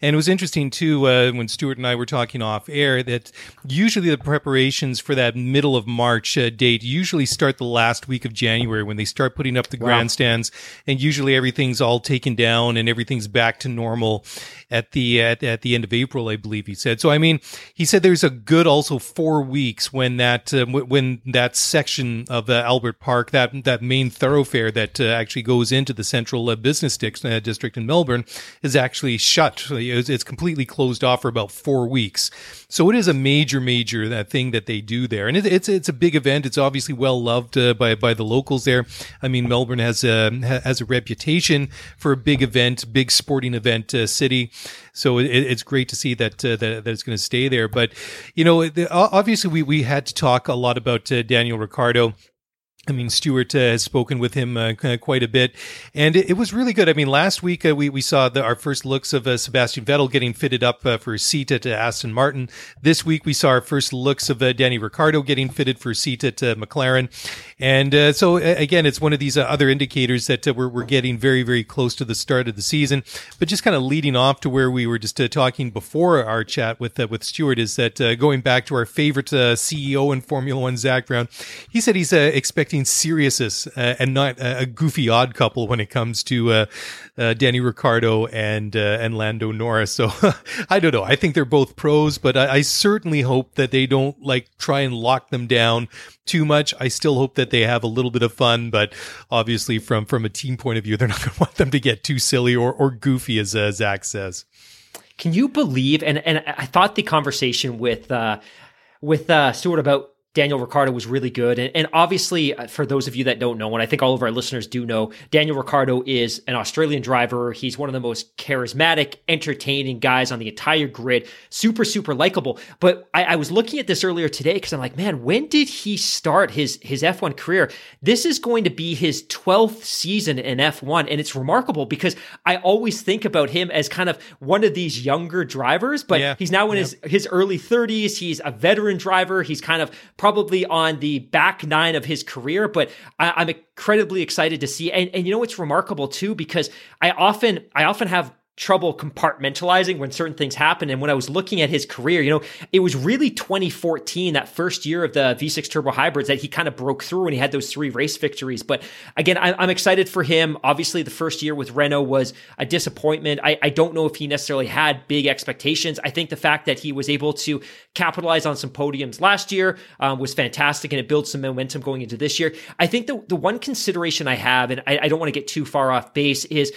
and it was interesting too uh, when Stuart and I were talking off air that usually the preparations for that middle of March uh, date usually start the last week of January when they start putting up the wow. grandstands, and usually everything's all taken down and everything's back to normal at the at, at the end of April, I believe he said. So I mean, he said there's a good also four weeks when that uh, when that section of uh, Albert Park that that main thoroughfare that that uh, actually goes into the central uh, business district, uh, district in Melbourne is actually shut. It's, completely closed off for about four weeks. So it is a major, major uh, thing that they do there, and it, it's it's a big event. It's obviously well loved uh, by by the locals there. I mean, Melbourne has a has a reputation for a big event, big sporting event uh, city. So it, it's great to see that that, that it's going to stay there. But you know, obviously we we had to talk a lot about Daniel Ricciardo I mean, Stuart uh, has spoken with him uh, quite a bit, and it, it, was really good. I mean, last week uh, we we saw the, our first looks of uh, Sebastian Vettel getting fitted up uh, for a seat at uh, Aston Martin. This week we saw our first looks of Danny Ricciardo getting fitted for a seat at McLaren, and uh, so again, it's one of these uh, other indicators that uh, we're we're getting very very close to the start of the season. But just kind of leading off to where we were just talking before our chat with with Stuart is that going back to our favorite CEO in Formula One, Zak Brown, he said he's expecting seriousness uh, and not a goofy odd couple when it comes to uh, Danny Ricciardo and uh, and Lando Norris. So I don't know. I think they're both pros, but I, I, certainly hope that they don't like try and lock them down too much. I still hope that they have a little bit of fun, but obviously from from a team point of view, they're not going to want them to get too silly or or goofy, as uh, Zak says. Can you believe? And and I thought the conversation with uh, with uh, Stuart about Daniel Ricciardo was really good. And, and, obviously, uh, for those of you that don't know, and I think all of our listeners do know, Daniel Ricciardo is an Australian driver. He's one of the most charismatic, entertaining guys on the entire grid. Super, super likable. But I, I was looking at this earlier today because I'm like, man, when did he start his, his F1 career? This is going to be his 12th season in F1. And it's remarkable because I always think about him as kind of one of these younger drivers, but yeah. he's now in his, his early 30s. He's a veteran driver. He's kind of probably on the back nine of his career, but I, am incredibly excited to see. And, and you know it's remarkable too, because I often I often have trouble compartmentalizing when certain things happen. And when I was looking at his career, you know, it was really 2014, that first year of the V6 turbo hybrids that he kind of broke through and he had those three race victories. But again, I'm excited for him. Obviously, the first year with Renault was a disappointment. I, I don't know if he necessarily had big expectations. I think the fact that he was able to capitalize on some podiums last year um, was fantastic and it builds some momentum going into this year. I think the, the one consideration I have, and I, I don't want to get too far off base, is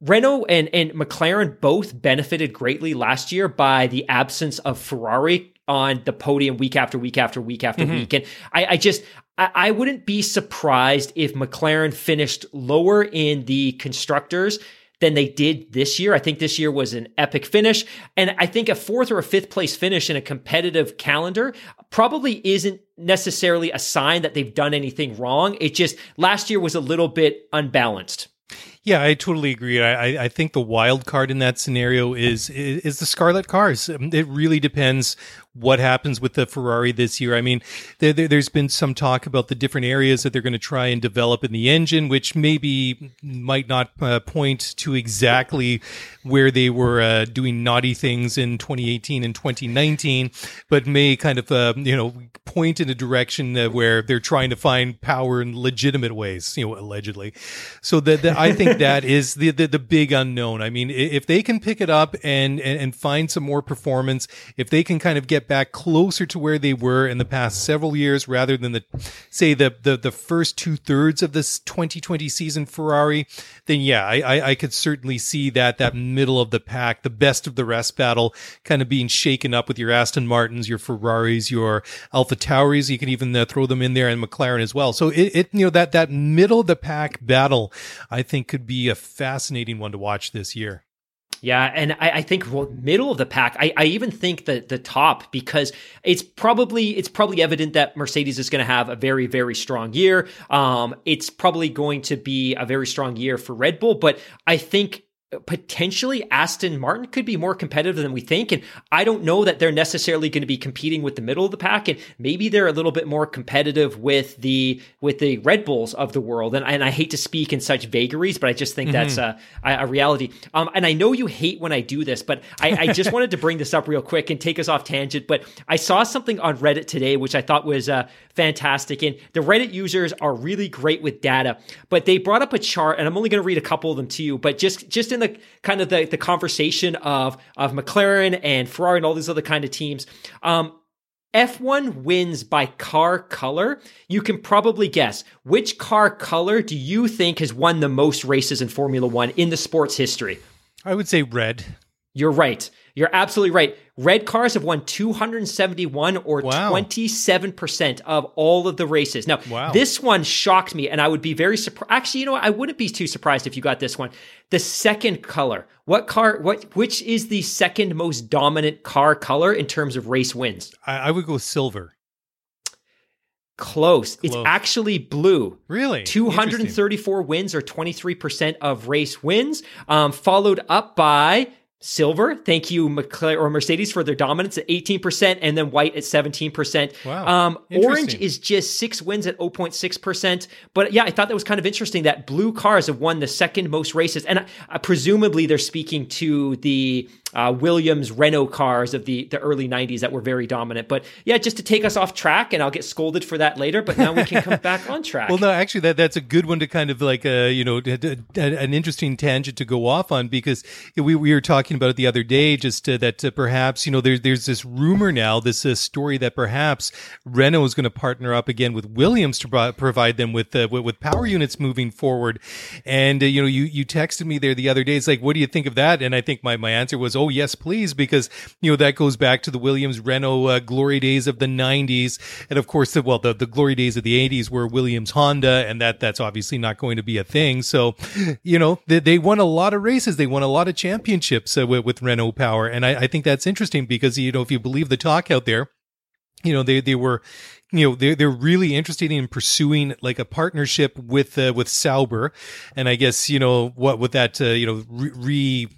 Renault and, and McLaren both benefited greatly last year by the absence of Ferrari on the podium week after week after week after mm-hmm. week. And I, I just, I, I, wouldn't be surprised if McLaren finished lower in the constructors than they did this year. I think this year was an epic finish. And I think a fourth or a fifth place finish in a competitive calendar probably isn't necessarily a sign that they've done anything wrong. It just last year was a little bit unbalanced. Yeah, I totally agree. I, I think the wild card in that scenario is is the Scarlet cars. It really depends what happens with the Ferrari this year. I mean, there, has been some talk about the different areas that they're going to try and develop in the engine, which maybe might not uh, point to exactly where they were uh, doing naughty things in 2018 and 2019, but may kind of, uh, you know, point in a direction where they're trying to find power in legitimate ways, you know, allegedly. So that I think that is the, the, the big unknown. I mean, if they can pick it up and, and, and find some more performance, if they can kind of get back closer to where they were in the past several years rather than the, say the, the, the first two thirds of this 2020 season Ferrari, then yeah, I, I, I could certainly see that, that middle of the pack, the best of the rest battle kind of being shaken up with your Aston Martins, your Ferraris, your AlphaTauris. You can even uh, throw them in there and McLaren as well. So it, it, you know, that, that middle of the pack battle, I think could be a fascinating one to watch this year. Yeah, and I, I, think well, middle of the pack. I, I even think that the top because it's probably it's probably evident that Mercedes is going to have a very very strong year. Um, it's probably going to be a very strong year for Red Bull, but I think potentially Aston Martin could be more competitive than we think. And I don't know that they're necessarily going to be competing with the middle of the pack. And maybe they're a little bit more competitive with the, with the Red Bulls of the world. And, and I hate to speak in such vagaries, but I just think mm-hmm. that's a, a reality. Um, and I know you hate when I do this, but I, I just wanted to bring this up real quick and take us off tangent. But I saw something on Reddit today, which I thought was uh, fantastic. And the Reddit users are really great with data, but they brought up a chart and I'm only going to read a couple of them to you, but just, just in the the kind of the, the conversation of of McLaren and Ferrari and all these other kind of teams. Um, F1 wins by car color. You can probably guess which car color do you think has won the most races in Formula One in the sports history? I would say red. You're right. You're absolutely right. Red cars have won 271 or wow. 27% of all of the races. Now, wow. this one shocked me and I would be very surprised. Actually, you know what? I wouldn't be too surprised if you got this one. The second color. What car, what, which is the second most dominant car color in terms of race wins? I, I would go silver. Close. Close. It's actually blue. Really? 234 wins or 23% of race wins, um, followed up by silver. Thank you, McLaren or Mercedes for their dominance at 18%, and then white at 17%. Wow. Um, orange is just six wins at 0.6%. But yeah, I thought that was kind of interesting that blue cars have won the second most races. And uh, presumably they're speaking to the uh, Williams Renault cars of the, the early 90s that were very dominant. But yeah, just to take us off track, and I'll get scolded for that later, but now we can come back on track. Well, no, actually, that that's a good one to kind of like, uh, you know, an interesting tangent to go off on because we, we were talking about it the other day, just uh, that uh, perhaps, you know, there's, there's this rumor now, this uh, story that perhaps Renault is going to partner up again with Williams to pro- provide them with, uh, with, with power units moving forward. And, you know, you, you texted me there the other day. It's like, what do you think of that? And I think my, my answer was, oh, oh yes please because you know that goes back to the Williams Renault uh, glory days of the 90s and of course the well the, the glory days of the 80s were Williams Honda and that that's obviously not going to be a thing. So you know they, they won a lot of races. They won a lot of championships uh, with, with, Renault power. And I, I think that's interesting because you know if you believe the talk out there you know they they were you know they're they're really interested in pursuing like a partnership with uh, with Sauber, and I guess you know what with that uh, you know re,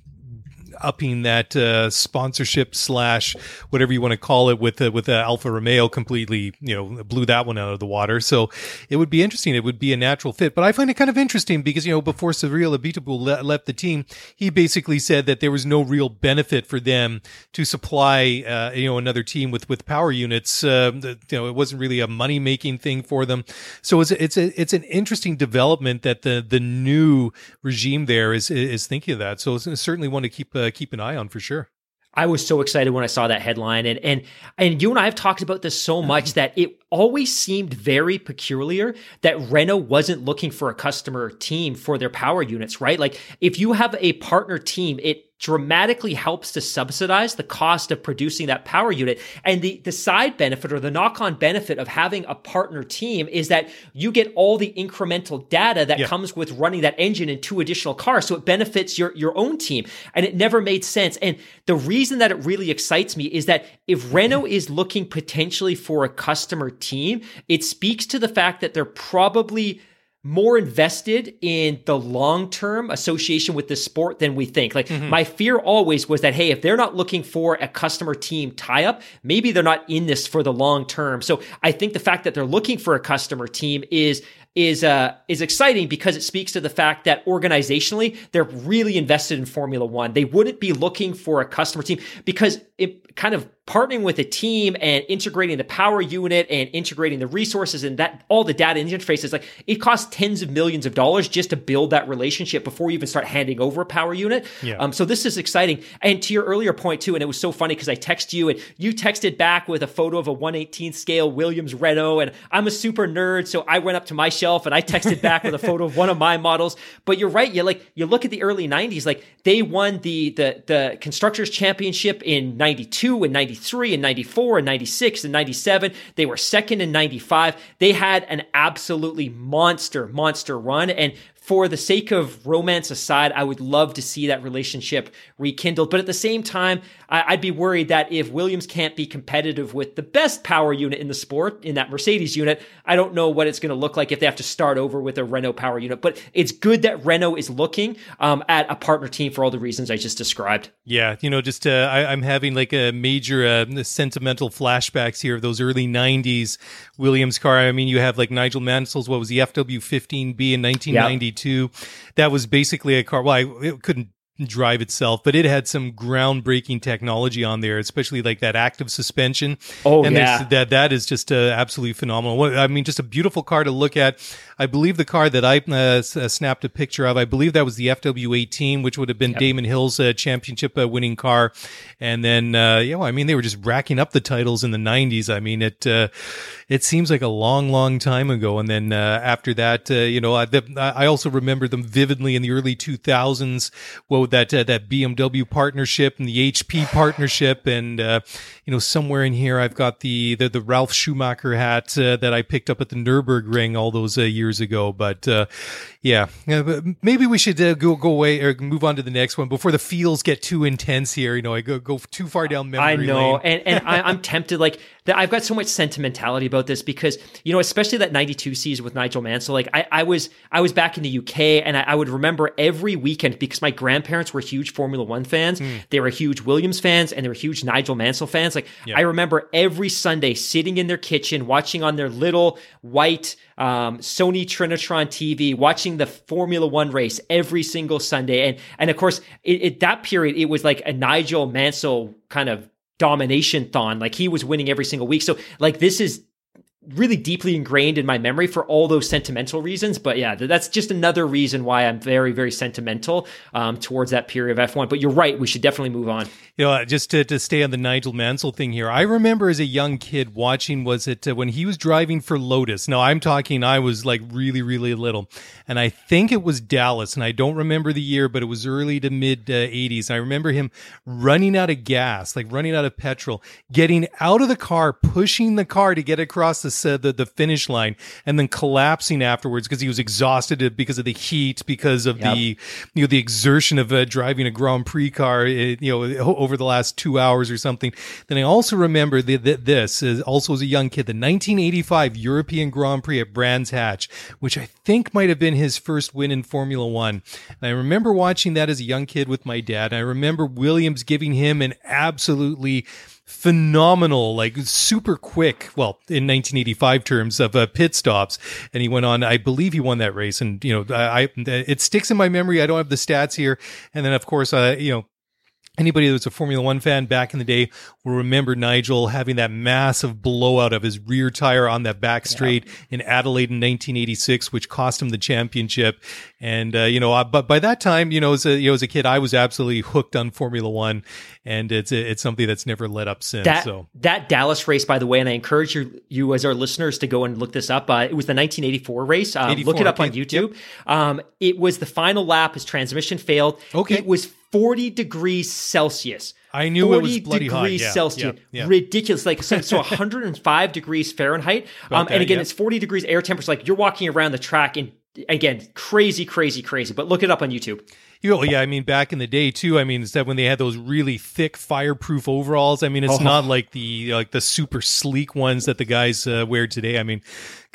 upping that uh, sponsorship slash whatever you want to call it with uh, with uh, Alfa Romeo completely you know blew that one out of the water. So it would be interesting. It would be a natural fit. But I find it kind of interesting because you know before Cyril Abiteboul le- left the team, he basically said that there was no real benefit for them to supply uh, you know another team with with power units. Uh, you know it wasn't really a money making thing for them. So it's it's a, it's an interesting development that the the new regime there is is thinking of that. So certainly want to keep uh, keep an eye on for sure. I was so excited when I saw that headline, and and and you and I have talked about this so much that it always seemed very peculiar that Renault wasn't looking for a customer team for their power units, right? Like if you have a partner team, it dramatically helps to subsidize the cost of producing that power unit. And the, the side benefit or the knock on benefit of having a partner team is that you get all the incremental data that Yeah. comes with running that engine in two additional cars. So it benefits your, your own team. And it never made sense. And the reason that it really excites me is that if Renault is looking potentially for a customer team, it speaks to the fact that they're probably more invested in the long term association with the sport than we think. Like my fear always was that, hey, if they're not looking for a customer team tie up, maybe they're not in this for the long term. So I think the fact that they're looking for a customer team is is uh is exciting because it speaks to the fact that organizationally they're really invested in Formula One. They wouldn't be looking for a customer team because it kind of partnering with a team and integrating the power unit and integrating the resources and that all the data interfaces like it costs tens of millions of dollars just to build that relationship before you even start handing over a power unit. Yeah. um, so this is exciting. And to your earlier point too and it was so funny because i texted you and you texted back with a photo of a 118th scale williams renault and i'm a super nerd so i went up to my shelf and i texted back with a photo of one of my models. But you're right you like you look at the early 90s like they won the the the constructors championship in 92 and 93 and 94 and 96 and 97 they were second in 95 they had an absolutely monster monster run. And for the sake of romance aside, I would love to see that relationship rekindled. But at the same time, I'd be worried that if Williams can't be competitive with the best power unit in the sport, in that Mercedes unit, I don't know what it's going to look like if they have to start over with a Renault power unit. But it's good that Renault is looking um, at a partner team for all the reasons I just described. Yeah, you know, just uh, I, I'm having like a major uh, sentimental flashbacks here of those early '90s Williams car. I mean, you have like Nigel Mansell's what was the FW15B in 1992. That was basically a car. Well, I, it couldn't drive itself, but it had some groundbreaking technology on there, especially like that active suspension. Oh, and yeah. that that is just uh, absolutely phenomenal. What- I mean, just a beautiful car to look at. I believe the car that I uh, uh, snapped a picture of, I believe that was the FW18, which would have been Damon Hill's uh, championship uh, winning car. And then, uh, yeah, well, I mean, they were just racking up the titles in the 90s. I mean, it uh, it seems like a long, long time ago. And then uh, after that, uh, you know, I, the, I also remember them vividly in the early 2000s. That uh, that BMW partnership and the HP partnership, and uh, you know, somewhere in here, I've got the the, the Ralf Schumacher hat uh, that I picked up at the Nurburgring all those uh, years ago. But uh, yeah, but maybe we should uh, go go away or move on to the next one before the feels get too intense here. You know, I go go too far down memory I know, lane. and and I, I'm tempted. Like that, I've got so much sentimentality about this because you know, especially that '92 season with Nigel Mansell. Like I, I was, I was back in the UK, and I, I would remember every weekend because my grandparents were huge Formula One fans. They were huge Williams fans, and they were huge Nigel Mansell fans. Like I remember every Sunday sitting in their kitchen watching on their little white um, Sony Trinitron TV, watching the Formula One race every single Sunday, and and of course, it, it that period it was like a Nigel Mansell kind of domination thon. Like he was winning every single week. So like this is really deeply ingrained in my memory for all those sentimental reasons. But yeah, that's just another reason why I'm very, very sentimental um, towards that period of F1. But you're right. We should definitely move on. You know, just to, to stay on the Nigel Mansell thing here, I remember as a young kid watching, was it uh, when he was driving for Lotus? Now, I'm talking, I was like really, really little. And I think it was Dallas, and I don't remember the year, but it was early to mid uh, 80s. I remember him running out of gas, like running out of petrol, getting out of the car, pushing the car to get across the, uh, the, the finish line, and then collapsing afterwards because he was exhausted because of the heat, because of Yep. the you know the exertion of uh, driving a Grand Prix car, uh, you know, over the last two hours or something. Then I also remember that this is also as a young kid, the 1985 European Grand Prix at Brands Hatch, which I think might have been his first win in Formula One. And I remember watching that as a young kid with my dad. And I remember Williams giving him an absolutely phenomenal, like super quick, well, in 1985 terms of uh, pit stops. And he went on, I believe he won that race. And, you know, I, I, it sticks in my memory. I don't have the stats here. And then, of course, uh, you know, Anybody that was a Formula One fan back in the day will remember Nigel having that massive blowout of his rear tire on that back straight in Adelaide in 1986, which cost him the championship. And uh, you know, uh, but by that time, you know, as a you know, as a kid, I was absolutely hooked on Formula One, and it's it's something that's never let up since. That so that Dallas race, by the way, and I encourage you, you as our listeners to go and look this up. Uh, it was the 1984 race. Um, look it up on okay. YouTube. Um, it was the final lap. His transmission failed. Okay. It was 40 degrees Celsius. I knew it was bloody hot. degrees Yeah, Celsius. yeah, yeah. Ridiculous. Like, so, so 105 degrees Fahrenheit. Um, that, and again, it's 40 degrees air temperature. Like, you're walking around the track and again, crazy, crazy, crazy. But look it up on YouTube. You know, yeah, I mean, back in the day too. I mean, is that when they had those really thick fireproof overalls? I mean, it's Oh. not like the like the super sleek ones that the guys uh, wear today. I mean,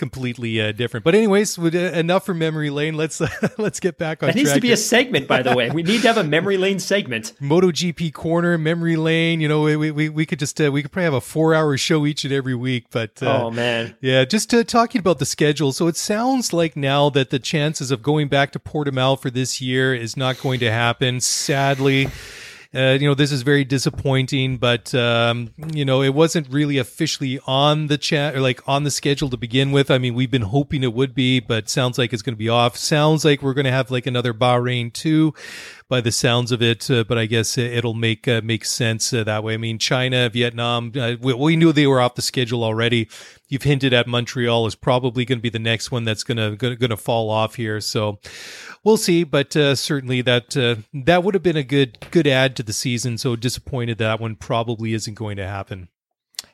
completely uh, different. But anyways, with, uh, enough for memory lane. Let's uh, let's get back on That needs track. to be a segment, by the way. We need to have a memory lane segment. MotoGP corner, memory lane. You know, we we, we could just uh, we could probably have a four hour show each and every week. But uh, oh man. Yeah, just uh, talking about the schedule. So it sounds like now that the chances of going back to Portimao for this year is not going to happen. Sadly, uh, you know this is very disappointing. But um, you know it wasn't really officially on the chat or like on the schedule to begin with. I mean, we've been hoping it would be, but sounds like it's going to be off. Sounds like we're going to have like another Bahrain too by the sounds of it. Uh, but I guess it'll make uh, make sense uh, that way. I mean, China, Vietnam, uh, we, we knew they were off the schedule already. You've hinted at Montreal is probably going to be the next one that's going to going to fall off here. So we'll see. But uh, certainly that uh, that would have been a good good add to the season. So disappointed that one probably isn't going to happen.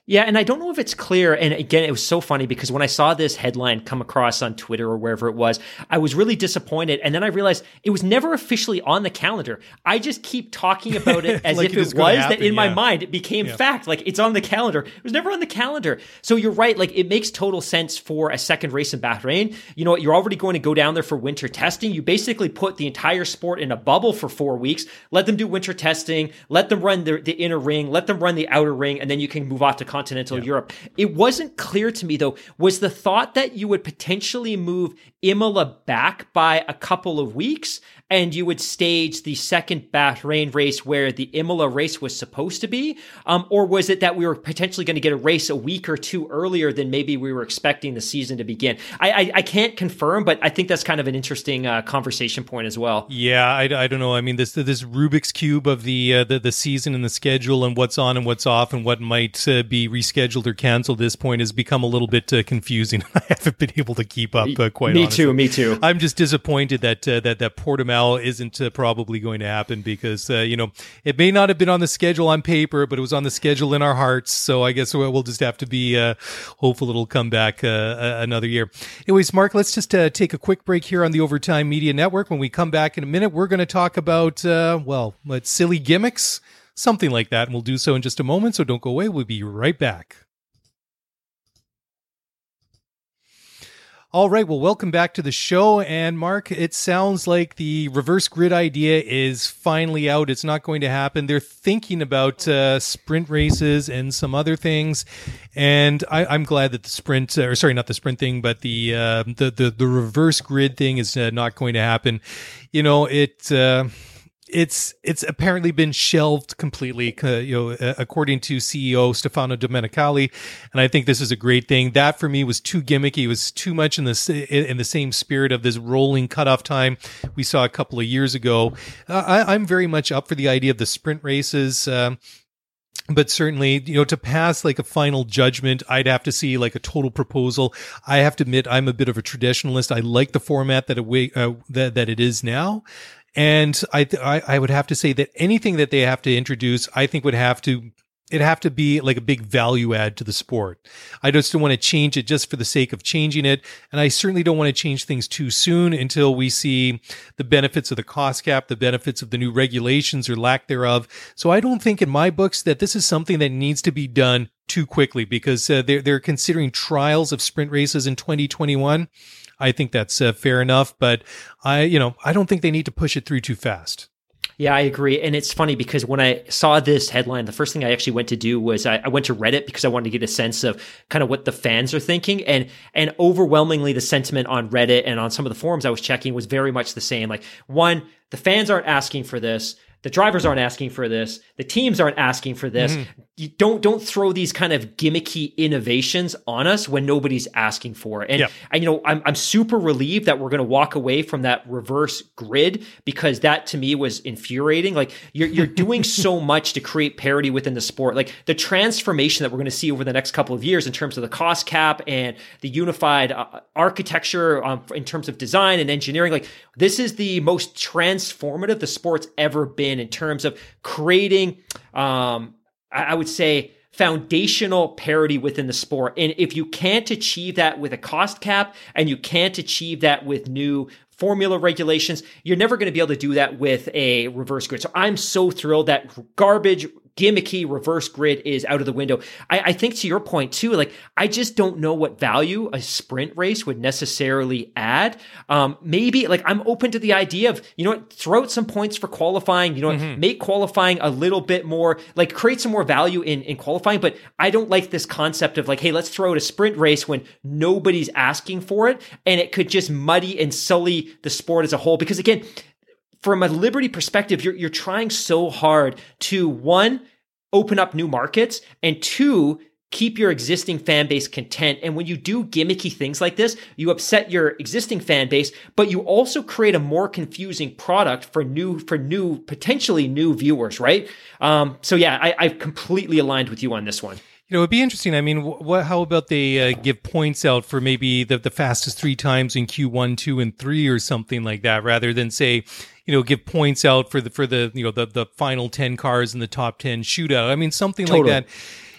Yeah, and I don't know if it's clear. And again, it was so funny because when I saw this headline come across on Twitter or wherever it was, I was really disappointed. And then I realized it was never officially on the calendar. I just keep talking about it as Like if it is it gonna was, that happen, in my mind it became fact. Like it's on the calendar. It was never on the calendar. So you're right. Like it makes total sense for a second race in Bahrain. You know what? You're already going to go down there for winter testing. You basically put the entire sport in a bubble for four weeks, let them do winter testing, let them run the, the inner ring, let them run the outer ring, and then you can move off to continental Europe. It wasn't clear to me though, was the thought that you would potentially move Imola back by a couple of weeks and you would stage the second Bahrain race where the Imola race was supposed to be? Um, or was it that we were potentially going to get a race a week or two earlier than maybe we were expecting the season to begin? I, I, I can't confirm, but I think that's kind of an interesting uh, conversation point as well. Yeah, I, I don't know. I mean, this this Rubik's cube of the, uh, the the season and the schedule and what's on and what's off and what might uh, be rescheduled or canceled. At this point has become a little bit uh, confusing. I haven't been able to keep up uh, quite. me honestly. too, me too. I'm just disappointed that uh, that that Portimao isn't uh, probably going to happen because uh, you know it may not have been on the schedule on paper, but it was on the schedule in our hearts. So I guess we'll just have to be uh, hopeful it'll come back uh, another year. Anyways, Mark, let's just uh, take a quick break here on the Overtime Media Network. When we come back in a minute, we're going to talk about uh, well, silly gimmicks, something like that, and we'll do so in just a moment. So don't go away. We'll be right back. All right. Well, welcome back to the show. And Mark, it sounds like the reverse grid idea is finally out. It's not going to happen. They're thinking about uh, sprint races and some other things. And I, I'm glad that the sprint, or sorry, not the sprint thing, but the uh, the, the the reverse grid thing is uh, not going to happen. You know, it. It's it's apparently been shelved completely, uh, you know, uh, according to CEO Stefano Domenicali, and I think this is a great thing. That for me was too gimmicky. It was too much in the in the same spirit of this rolling cutoff time we saw a couple of years ago. Uh, I, I'm very much up for the idea of the sprint races. Um, but certainly, you know, to pass like a final judgment, I'd have to see like a total proposal. I have to admit, I'm a bit of a traditionalist. I like the format that it uh, that that it is now, and I, th- I I would have to say that anything that they have to introduce, I think would have to it'd have to be like a big value add to the sport. I just don't want to change it just for the sake of changing it. And I certainly don't want to change things too soon until we see the benefits of the cost cap, the benefits of the new regulations or lack thereof. So I don't think in my books that this is something that needs to be done too quickly because uh, they're, they're considering trials of sprint races in 2021. I think that's uh, fair enough, but I, you know, I don't think they need to push it through too fast. Yeah, I agree. And it's funny because when I saw this headline, the first thing I actually went to do was I, I, went to Reddit because I wanted to get a sense of kind of what the fans are thinking. And and overwhelmingly the sentiment on Reddit and on some of the forums I was checking was very much the same. Like one, the fans aren't asking for this. The drivers aren't asking for this. The teams aren't asking for this. Mm-hmm. You don't don't throw these kind of gimmicky innovations on us when nobody's asking for it. And, Yep. and you know, I'm I'm super relieved that we're going to walk away from that reverse grid because that to me was infuriating. Like you're you're doing so much to create parity within the sport. Like the transformation that we're going to see over the next couple of years in terms of the cost cap and the unified uh, architecture um, in terms of design and engineering. Like this is the most transformative the sport's ever been in in terms of creating, um, I, I would say, foundational parity within the sport. And if you can't achieve that with a cost cap and you can't achieve that with new formula regulations, you're never going to be able to do that with a reverse grid. So I'm so thrilled that garbage gimmicky reverse grid is out of the window. I, I, think to your point too, like I just don't know what value a sprint race would necessarily add. Um, maybe like I'm open to the idea of, you know what, throw out some points for qualifying, you know, mm-hmm. make qualifying a little bit more, like create some more value in, in qualifying. But I don't like this concept of like, hey, let's throw out a sprint race when nobody's asking for it. And it could just muddy and sully the sport as a whole. Because again, from a liberty perspective, you're, you're trying so hard to one, open up new markets and two, keep your existing fan base content. And when you do gimmicky things like this, you upset your existing fan base, but you also create a more confusing product for new, for new, potentially new viewers, right? Um, so yeah, I, I've completely aligned with you on this one. You know, it'd be interesting. I mean, what? How about they uh, give points out for maybe the the fastest three times in Q one, two, and three, or something like that, rather than say, you know, give points out for the for the you know the the final ten cars in the top ten shootout. I mean, something totally. like that.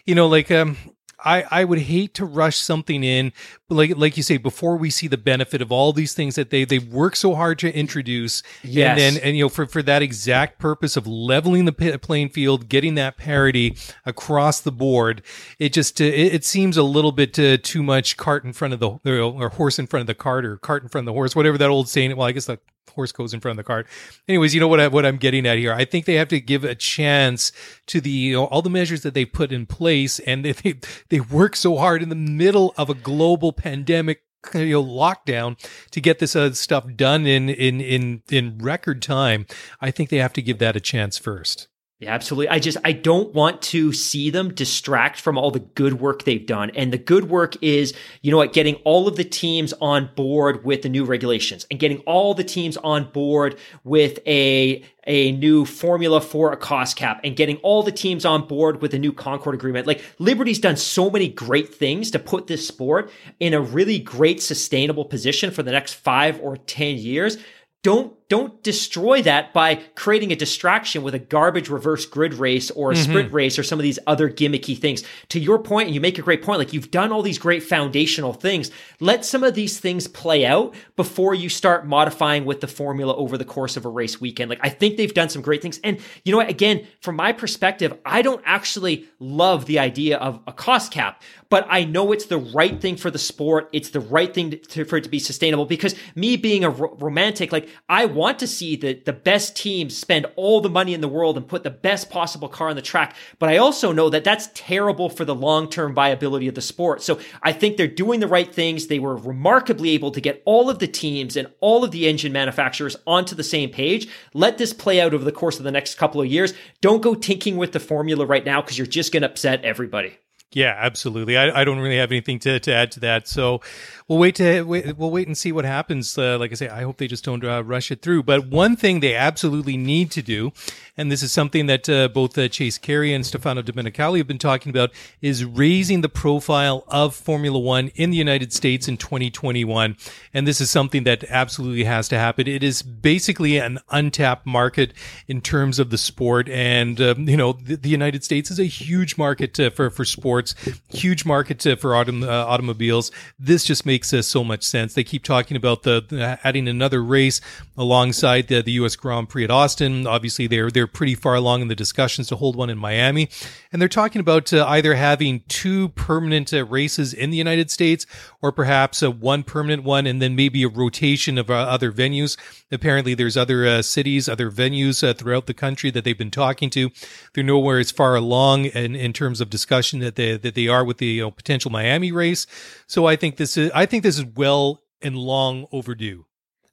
You know, like um, I, I would hate to rush something in, like like you say, before we see the benefit of all these things that they they work so hard to introduce. Yes. And then and you know for for that exact purpose of leveling the playing field, getting that parity across the board, it just uh, it, it, seems a little bit uh, too much cart in front of the or horse in front of the cart or cart in front of the horse, whatever that old saying. Well, I guess the horse goes in front of the cart. Anyways, you know what I, what I'm getting at here. I think they have to give a chance to the you know, all the measures that they put in place, and they they work so hard in the middle of a global pandemic you know lockdown to get this uh, stuff done in in in in record time. I think they have to give that a chance first. Yeah, absolutely. I just I don't want to see them distract from all the good work they've done. And the good work is, you know what, getting all of the teams on board with the new regulations and getting all the teams on board with a a new formula for a cost cap and getting all the teams on board with a new Concord agreement. Like Liberty's done so many great things to put this sport in a really great sustainable position for the next 5 or 10 years. Don't don't destroy that by creating a distraction with a garbage reverse grid race or a mm-hmm. sprint race or some of these other gimmicky things. To your point, and you make a great point, like you've done all these great foundational things. Let some of these things play out before you start modifying with the formula over the course of a race weekend. Like I think they've done some great things. And you know what? Again, from my perspective, I don't actually love the idea of a cost cap, but I know it's the right thing for the sport. It's the right thing to, for it to be sustainable because me being a ro- romantic, like I want to see the, the best teams spend all the money in the world and put the best possible car on the track. But I also know that that's terrible for the long term viability of the sport. So I think they're doing the right things. They were remarkably able to get all of the teams and all of the engine manufacturers onto the same page. Let this play out over the course of the next couple of years. Don't go tinking with the formula right now because you're just going to upset everybody. Yeah, absolutely. I, I don't really have anything to, to add to that. So we'll wait to wait, we'll wait and see what happens. Uh, like I say, I hope they just don't uh, rush it through. But one thing they absolutely need to do, and this is something that uh, both uh, Chase Carey and Stefano Domenicali have been talking about, is raising the profile of Formula One in the United States in 2021. And this is something that absolutely has to happen. It is basically an untapped market in terms of the sport, and um, you know the, the, United States is a huge market uh, for for sports, huge market uh, for autom- automobiles. This just makes makes uh, so much sense. They keep talking about the uh, adding another race alongside the, the U.S. Grand Prix at Austin. Obviously, they're they're pretty far along in the discussions to hold one in Miami, and they're talking about uh, either having two permanent uh, races in the United States or perhaps uh, one permanent one and then maybe a rotation of uh, other venues. Apparently, there's other cities, other venues throughout the country that they've been talking to. They're nowhere as far along in, in terms of discussion that they that they are with the you know, potential Miami race. So I think this is I think this is well and long overdue.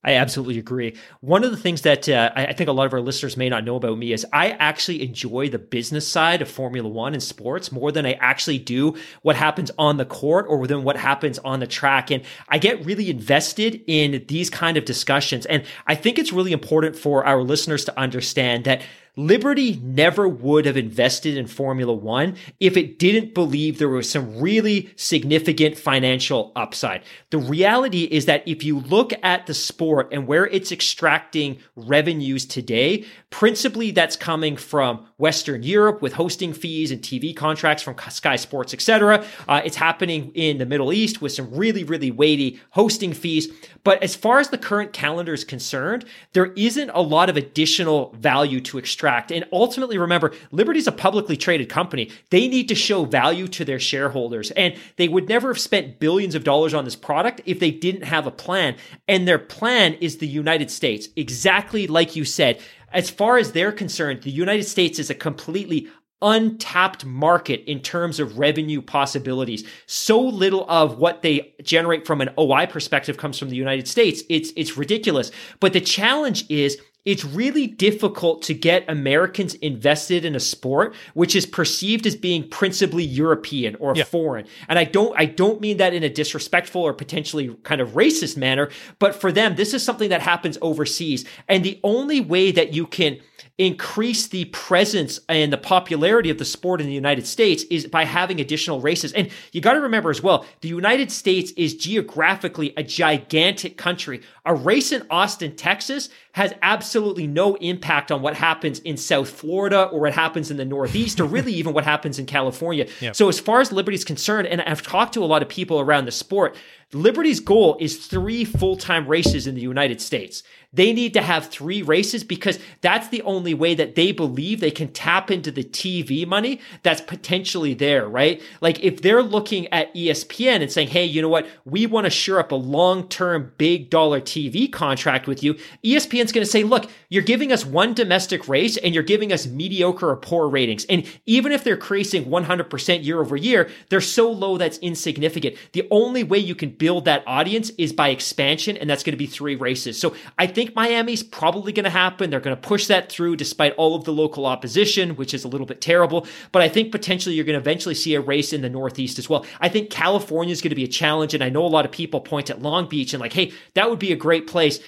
I absolutely agree. One of the things that uh, I think a lot of our listeners may not know about me is I actually enjoy the business side of Formula One and sports more than I actually do what happens on the court or than what happens on the track. And I get really invested in these kind of discussions. And I think it's really important for our listeners to understand that Liberty never would have invested in Formula One if it didn't believe there was some really significant financial upside. The reality is that if you look at the sport and where it's extracting revenues today, principally that's coming from Western Europe with hosting fees and TV contracts from Sky Sports, etc. Uh, it's happening in the Middle East with some really, really weighty hosting fees. But as far as the current calendar is concerned, there isn't a lot of additional value to extract. And ultimately, remember, Liberty's a publicly traded company. They need to show value to their shareholders. And they would never have spent billions of dollars on this product if they didn't have a plan. And their plan is the United States, exactly like you said as far as they're concerned, the United States is a completely untapped market in terms of revenue possibilities. So little of what they generate from an OI perspective comes from the United States. It's it's ridiculous. But the challenge is it's really difficult to get Americans invested in a sport which is perceived as being principally European or yeah. foreign. And I don't I don't mean that in a disrespectful or potentially kind of racist manner, but for them this is something that happens overseas. And the only way that you can increase the presence and the popularity of the sport in the United States is by having additional races. And you got to remember as well, the United States is geographically a gigantic country. A race in Austin, Texas has absolutely no impact on what happens in South Florida or what happens in the Northeast or really even what happens in California. Yep. So as far as Liberty is concerned, and I've talked to a lot of people around the sport, Liberty's goal is three full time races in the United States. They need to have three races because that's the only way that they believe they can tap into the TV money that's potentially there, right? Like if they're looking at ESPN and saying, hey, you know what? We want to shore up a long term big dollar TV contract with you. ESPN's going to say, look, you're giving us one domestic race and you're giving us mediocre or poor ratings. And even if they're increasing 100% year over year, they're so low that's insignificant. The only way you can build that audience is by expansion, and that's going to be three races. So I think Miami's probably going to happen. They're going to push that through despite all of the local opposition, which is a little bit terrible. But I think potentially you're going to eventually see a race in the Northeast as well. I think California is going to be a challenge, and I know a lot of people point at Long Beach and like, hey, that would be a great place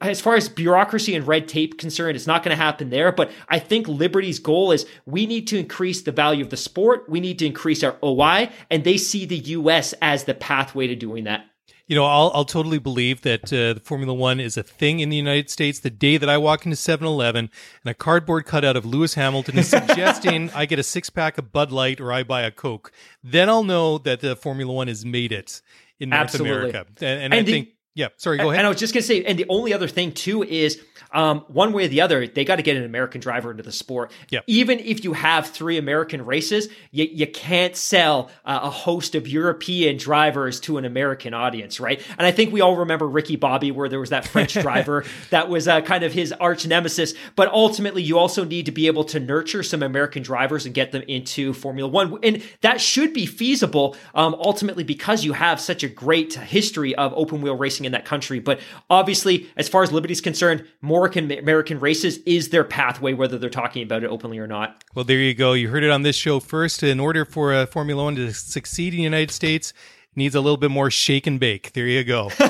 as far as bureaucracy and red tape concerned, it's not going to happen there. But I think Liberty's goal is we need to increase the value of the sport. We need to increase our OI, and they see the U.S. as the pathway to doing that. You know, I'll, I'll totally believe that uh, the Formula One is a thing in the United States. The day that I walk into 7 Eleven and a cardboard cutout of Lewis Hamilton is suggesting I get a six pack of Bud Light or I buy a Coke, then I'll know that the Formula One has made it in North Absolutely. America. And, and, and I the, think yeah, sorry, go ahead. And I was just going to say, and the only other thing too is um, one way or the other, they got to get an American driver into the sport. Yep. Even if you have three American races, you, you can't sell uh, a host of European drivers to an American audience, right? And I think we all remember Ricky Bobby, where there was that French driver that was uh, kind of his arch nemesis. But ultimately, you also need to be able to nurture some American drivers and get them into Formula One. And that should be feasible um, ultimately because you have such a great history of open wheel racing in that country. But obviously, as far as Liberty's concerned, more American races is their pathway, whether they're talking about it openly or not. Well, there you go. You heard it on this show first. In order for a Formula One to succeed in the United States, needs a little bit more shake and bake. There you go.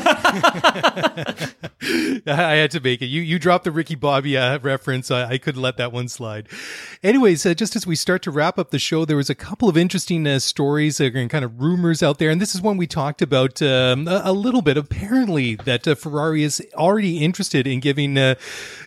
I had to make it. You you dropped the Ricky Bobby uh, reference. I, I couldn't let that one slide. Anyways, uh, just as we start to wrap up the show, there was a couple of interesting uh, stories and kind of rumors out there, and this is one we talked about um, a, a, little bit. Apparently, that uh, Ferrari is already interested in giving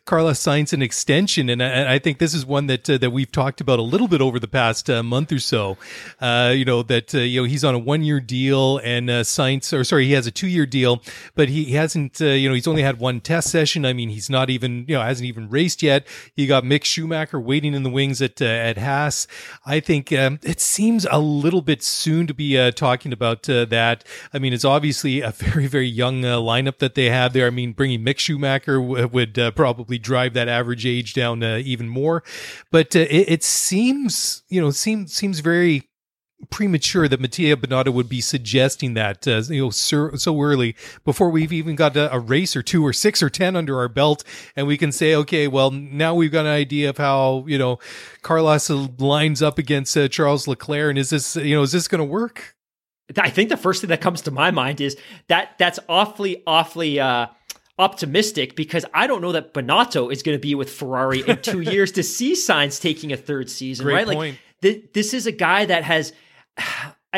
uh, Carlos Sainz an extension, and I, I think this is one that uh, that we've talked about a little bit over the past month or so. you know that you know he's on a one year deal, and uh, Sainz, or sorry, he has a two year deal but he hasn't, uh, you know, he's only had one test session. I mean, he's not even, you know, hasn't even raced yet. He got Mick Schumacher waiting in the wings at uh, at Haas. I think um, it seems a little bit soon to be uh, talking about uh, that. I mean, it's obviously a very very young uh, lineup that they have there. I mean, bringing Mick Schumacher w- would uh, drive that average age down even more. But it, it seems, you know, seems seems very premature that Mattia Binotto would be suggesting that uh, you know so, so, early before we've even got a, a, race or two or six or ten under our belt, and we can say, okay, well now we've got an idea of how you know Carlos lines up against uh, Charles Leclerc, and is this you know is this going to work? I think the first thing that comes to my mind is that that's awfully awfully. Uh, optimistic because I don't know that Binotto is going to be with Ferrari in two years to see Sainz taking a third season, Great right? point. Like th- this is a guy that has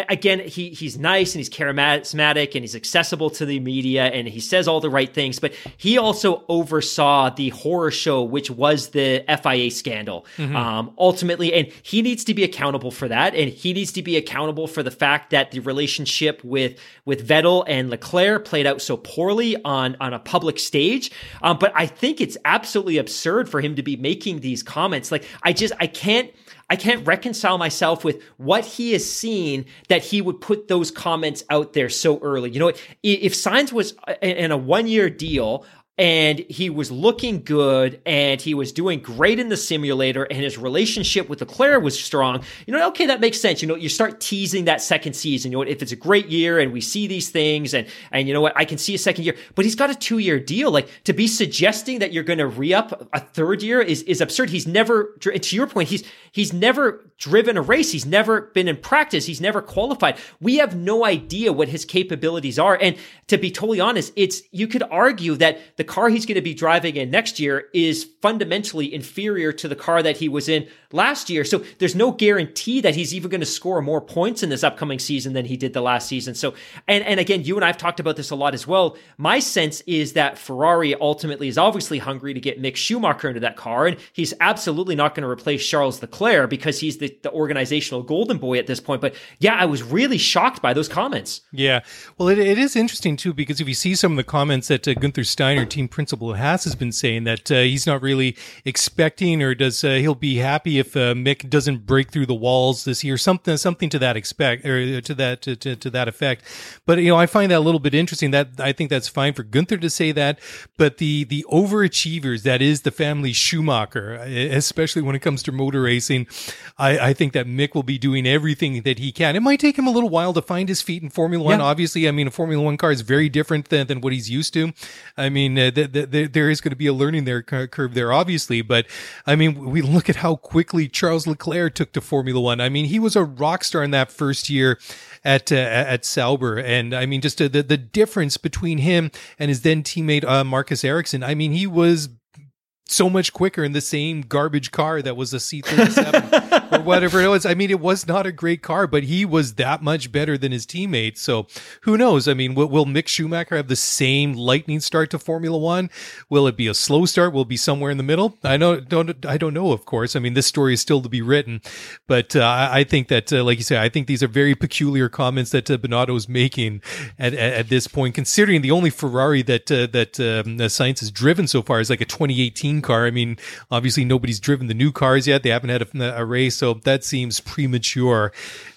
again, he he's nice and he's charismatic and he's accessible to the media and he says all the right things, but he also oversaw the horror show, which was the FIA scandal, Mm-hmm. um, ultimately, and he needs to be accountable for that, and he needs to be accountable for the fact that the relationship with with Vettel and Leclerc played out so poorly on on a public stage. Um, but I think it's absolutely absurd for him to be making these comments. Like, I just I can't. I can't reconcile myself with what he has seen that he would put those comments out there so early. You know, if Sainz was in a one year deal, and he was looking good and he was doing great in the simulator and his relationship with Leclerc was strong. You know, okay, that makes sense. You know, you start teasing that second season. You know, if it's a great year and we see these things and, and you know what, I can see a second year, but he's got a two year deal. Like to be suggesting that you're going to re up a third year is, is absurd. He's never, to your point, he's, he's never driven a race. He's never been in practice. He's never qualified. We have no idea what his capabilities are. And to be totally honest, it's, you could argue that the car he's going to be driving in next year is fundamentally inferior to the car that he was in last year. So there's no guarantee that he's even going to score more points in this upcoming season than he did the last season. So, and, and again, you and I've talked about this a lot as well. My sense is that Ferrari ultimately is obviously hungry to get Mick Schumacher into that car. And he's absolutely not going to replace Charles Leclerc because he's the, the organizational golden boy at this point. But yeah, I was really shocked by those comments. Yeah. Well, it, it is interesting too, because if you see some of the comments that uh, Gunther Steiner, team principal Haas, has been saying that uh, he's not really expecting or does uh, he'll be happy if uh, Mick doesn't break through the walls this year, something, something to that expect or to that, to, to, to that effect. But, you know, I find that a little bit interesting that I think that's fine for Gunther to say that, but the, the overachievers that is the family Schumacher, especially when it comes to motor racing, I, I think that Mick will be doing everything that he can. It might take him a little while to find his feet in Formula One. Obviously, I mean, a Formula One car is very different than, than what he's used to. I mean, th- th- th- there is going to be a learning there curve there, obviously. But I mean, we look at how quickly Charles Leclerc took to Formula One. I mean, he was a rock star in that first year at uh, at Sauber, and I mean, just uh, the the difference between him and his then teammate uh, Marcus Ericsson. I mean, he was so much quicker in the same garbage car that was a C37 or whatever it was. I mean, it was not a great car, but he was that much better than his teammates. So who knows? I mean, will, will Mick Schumacher have the same lightning start to Formula One? Will it be a slow start? Will it be somewhere in the middle? I know, don't, I don't know, of course. I mean, this story is still to be written, but uh, I think that, uh, like you say, I think these are very peculiar comments that uh, Binotto is making at, at, at this point, considering the only Ferrari that, uh, that, um, Sainz has driven so far is like a 2018 car. I mean, obviously nobody's driven the new cars yet. They haven't had a, a race. So that seems premature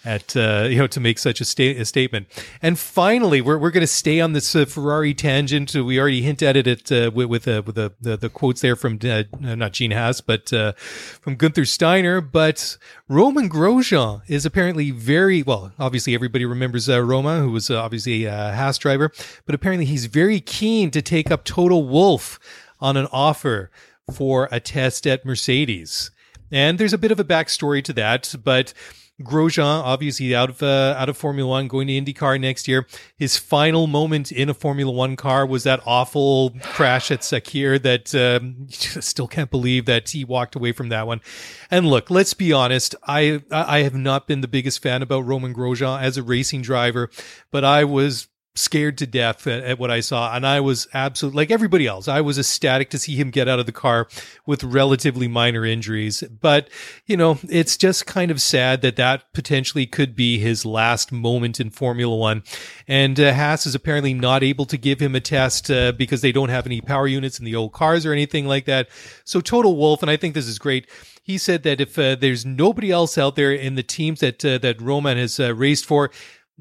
at, uh, you know, to make such a, sta- a statement. And finally, we're, we're going to stay on this uh, Ferrari tangent. We already hint at it uh, with, with, uh, with the, the, the quotes there from, uh, not Gene Haas, but, uh, from Gunther Steiner. But Romain Grosjean is apparently very, well, obviously everybody remembers, Roma, who was obviously a Haas driver, but apparently he's very keen to take up Toto Wolff on an offer for a test at Mercedes. And there's a bit of a backstory to that, but Grosjean, obviously out of uh, out of Formula One, going to IndyCar next year. His final moment in a Formula One car was that awful crash at Sakhir that um, still can't believe that he walked away from that one. And look, let's be honest. I I have not been the biggest fan about Romain Grosjean as a racing driver, but I was scared to death at, at, what I saw. And I was absolutely like everybody else. I was ecstatic to see him get out of the car with relatively minor injuries. But, you know, it's just kind of sad that that potentially could be his last moment in Formula One. And uh, Haas is apparently not able to give him a test uh, because they don't have any power units in the old cars or anything like that. So Toto Wolff, and I think this is great. He said that if uh, there's nobody else out there in the teams that uh, that Romain has uh, raced for,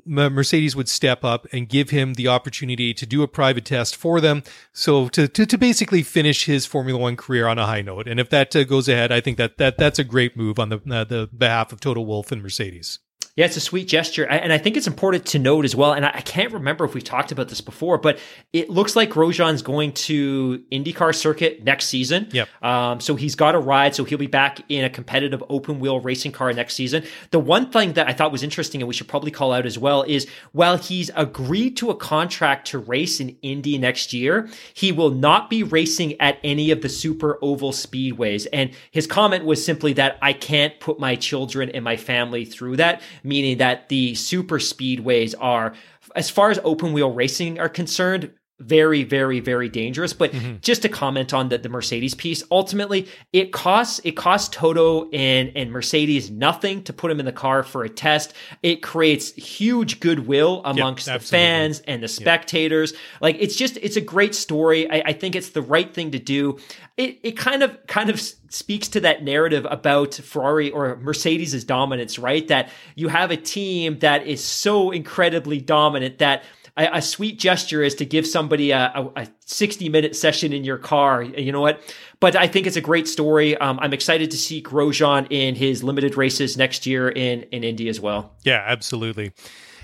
Mercedes would step up and give him the opportunity to do a private test for them. So to, to, to basically finish his Formula One career on a high note. And if that uh, goes ahead, I think that, that that's a great move on the, uh, the behalf of Toto Wolff and Mercedes. Yeah, it's a sweet gesture. And I think it's important to note as well. And I can't remember if we've talked about this before, but it looks like Grosjean's going to IndyCar circuit next season. Yep. Um, so he's got a ride. So he'll be back in a competitive open wheel racing car next season. The one thing that I thought was interesting and we should probably call out as well is while he's agreed to a contract to race in Indy next year, he will not be racing at any of the super oval speedways. And his comment was simply that I can't put my children and my family through that meaning that the super speedways are, as far as open wheel racing are concerned, very, very, very dangerous. But mm-hmm. just to comment on the, the Mercedes piece, ultimately it costs it costs Toto and and Mercedes nothing to put him in the car for a test. It creates huge goodwill amongst yep, the fans and the spectators. Yep. Like it's just it's a great story. I, I think it's the right thing to do. It it kind of kind of speaks to that narrative about Ferrari or Mercedes' dominance, right? That you have a team that is so incredibly dominant that a, a sweet gesture is to give somebody a, a, a, 60 minute session in your car. You know what? But I think it's a great story. Um, I'm excited to see Grosjean in his limited races next year in, in Indy as well. Yeah, absolutely.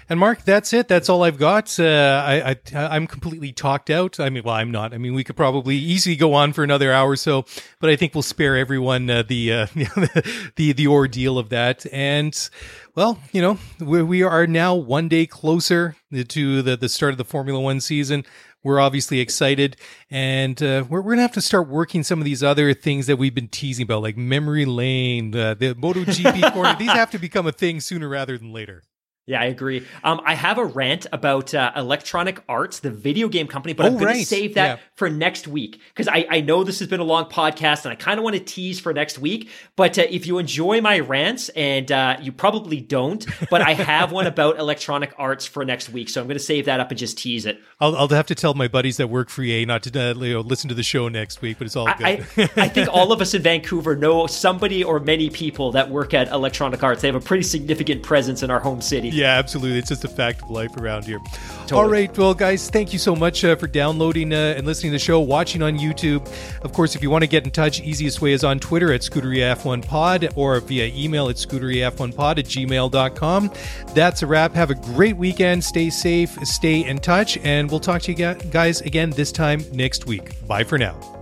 And Mark, that's it. That's all I've got. Uh, I, I am completely talked out. I mean, well, I'm not. I mean, we could probably easily go on for another hour or so, but I think we'll spare everyone uh, the, uh, the the ordeal of that. And well, you know, we, we are now one day closer to the the start of the Formula One season. We're obviously excited, and uh, we're, we're gonna have to start working some of these other things that we've been teasing about, like memory lane, uh, the MotoGP corner. These have to become a thing sooner rather than later. Yeah, I agree. Um, I have a rant about uh, Electronic Arts, the video game company, but oh, I'm going right. to save that yeah. for next week because I, I know this has been a long podcast and I kind of want to tease for next week. But uh, if you enjoy my rants, and uh, you probably don't, but I have one about Electronic Arts for next week, so I'm going to save that up and just tease it. I'll, I'll have to tell my buddies that work for EA not to uh, you know, listen to the show next week, but it's all good. I, I, I think all of us in Vancouver know somebody or many people that work at Electronic Arts. They have a pretty significant presence in our home city. Yeah, absolutely. It's just a fact of life around here. Totally. All right. Well, guys, thank you so much uh, for downloading uh, and listening to the show, watching on YouTube. Of course, if you want to get in touch, easiest way is on Twitter at ScuderiaF1Pod or via email at ScuderiaF1Pod at gmail.com. That's a wrap. Have a great weekend. Stay safe, stay in touch, and we'll talk to you guys again this time next week. Bye for now.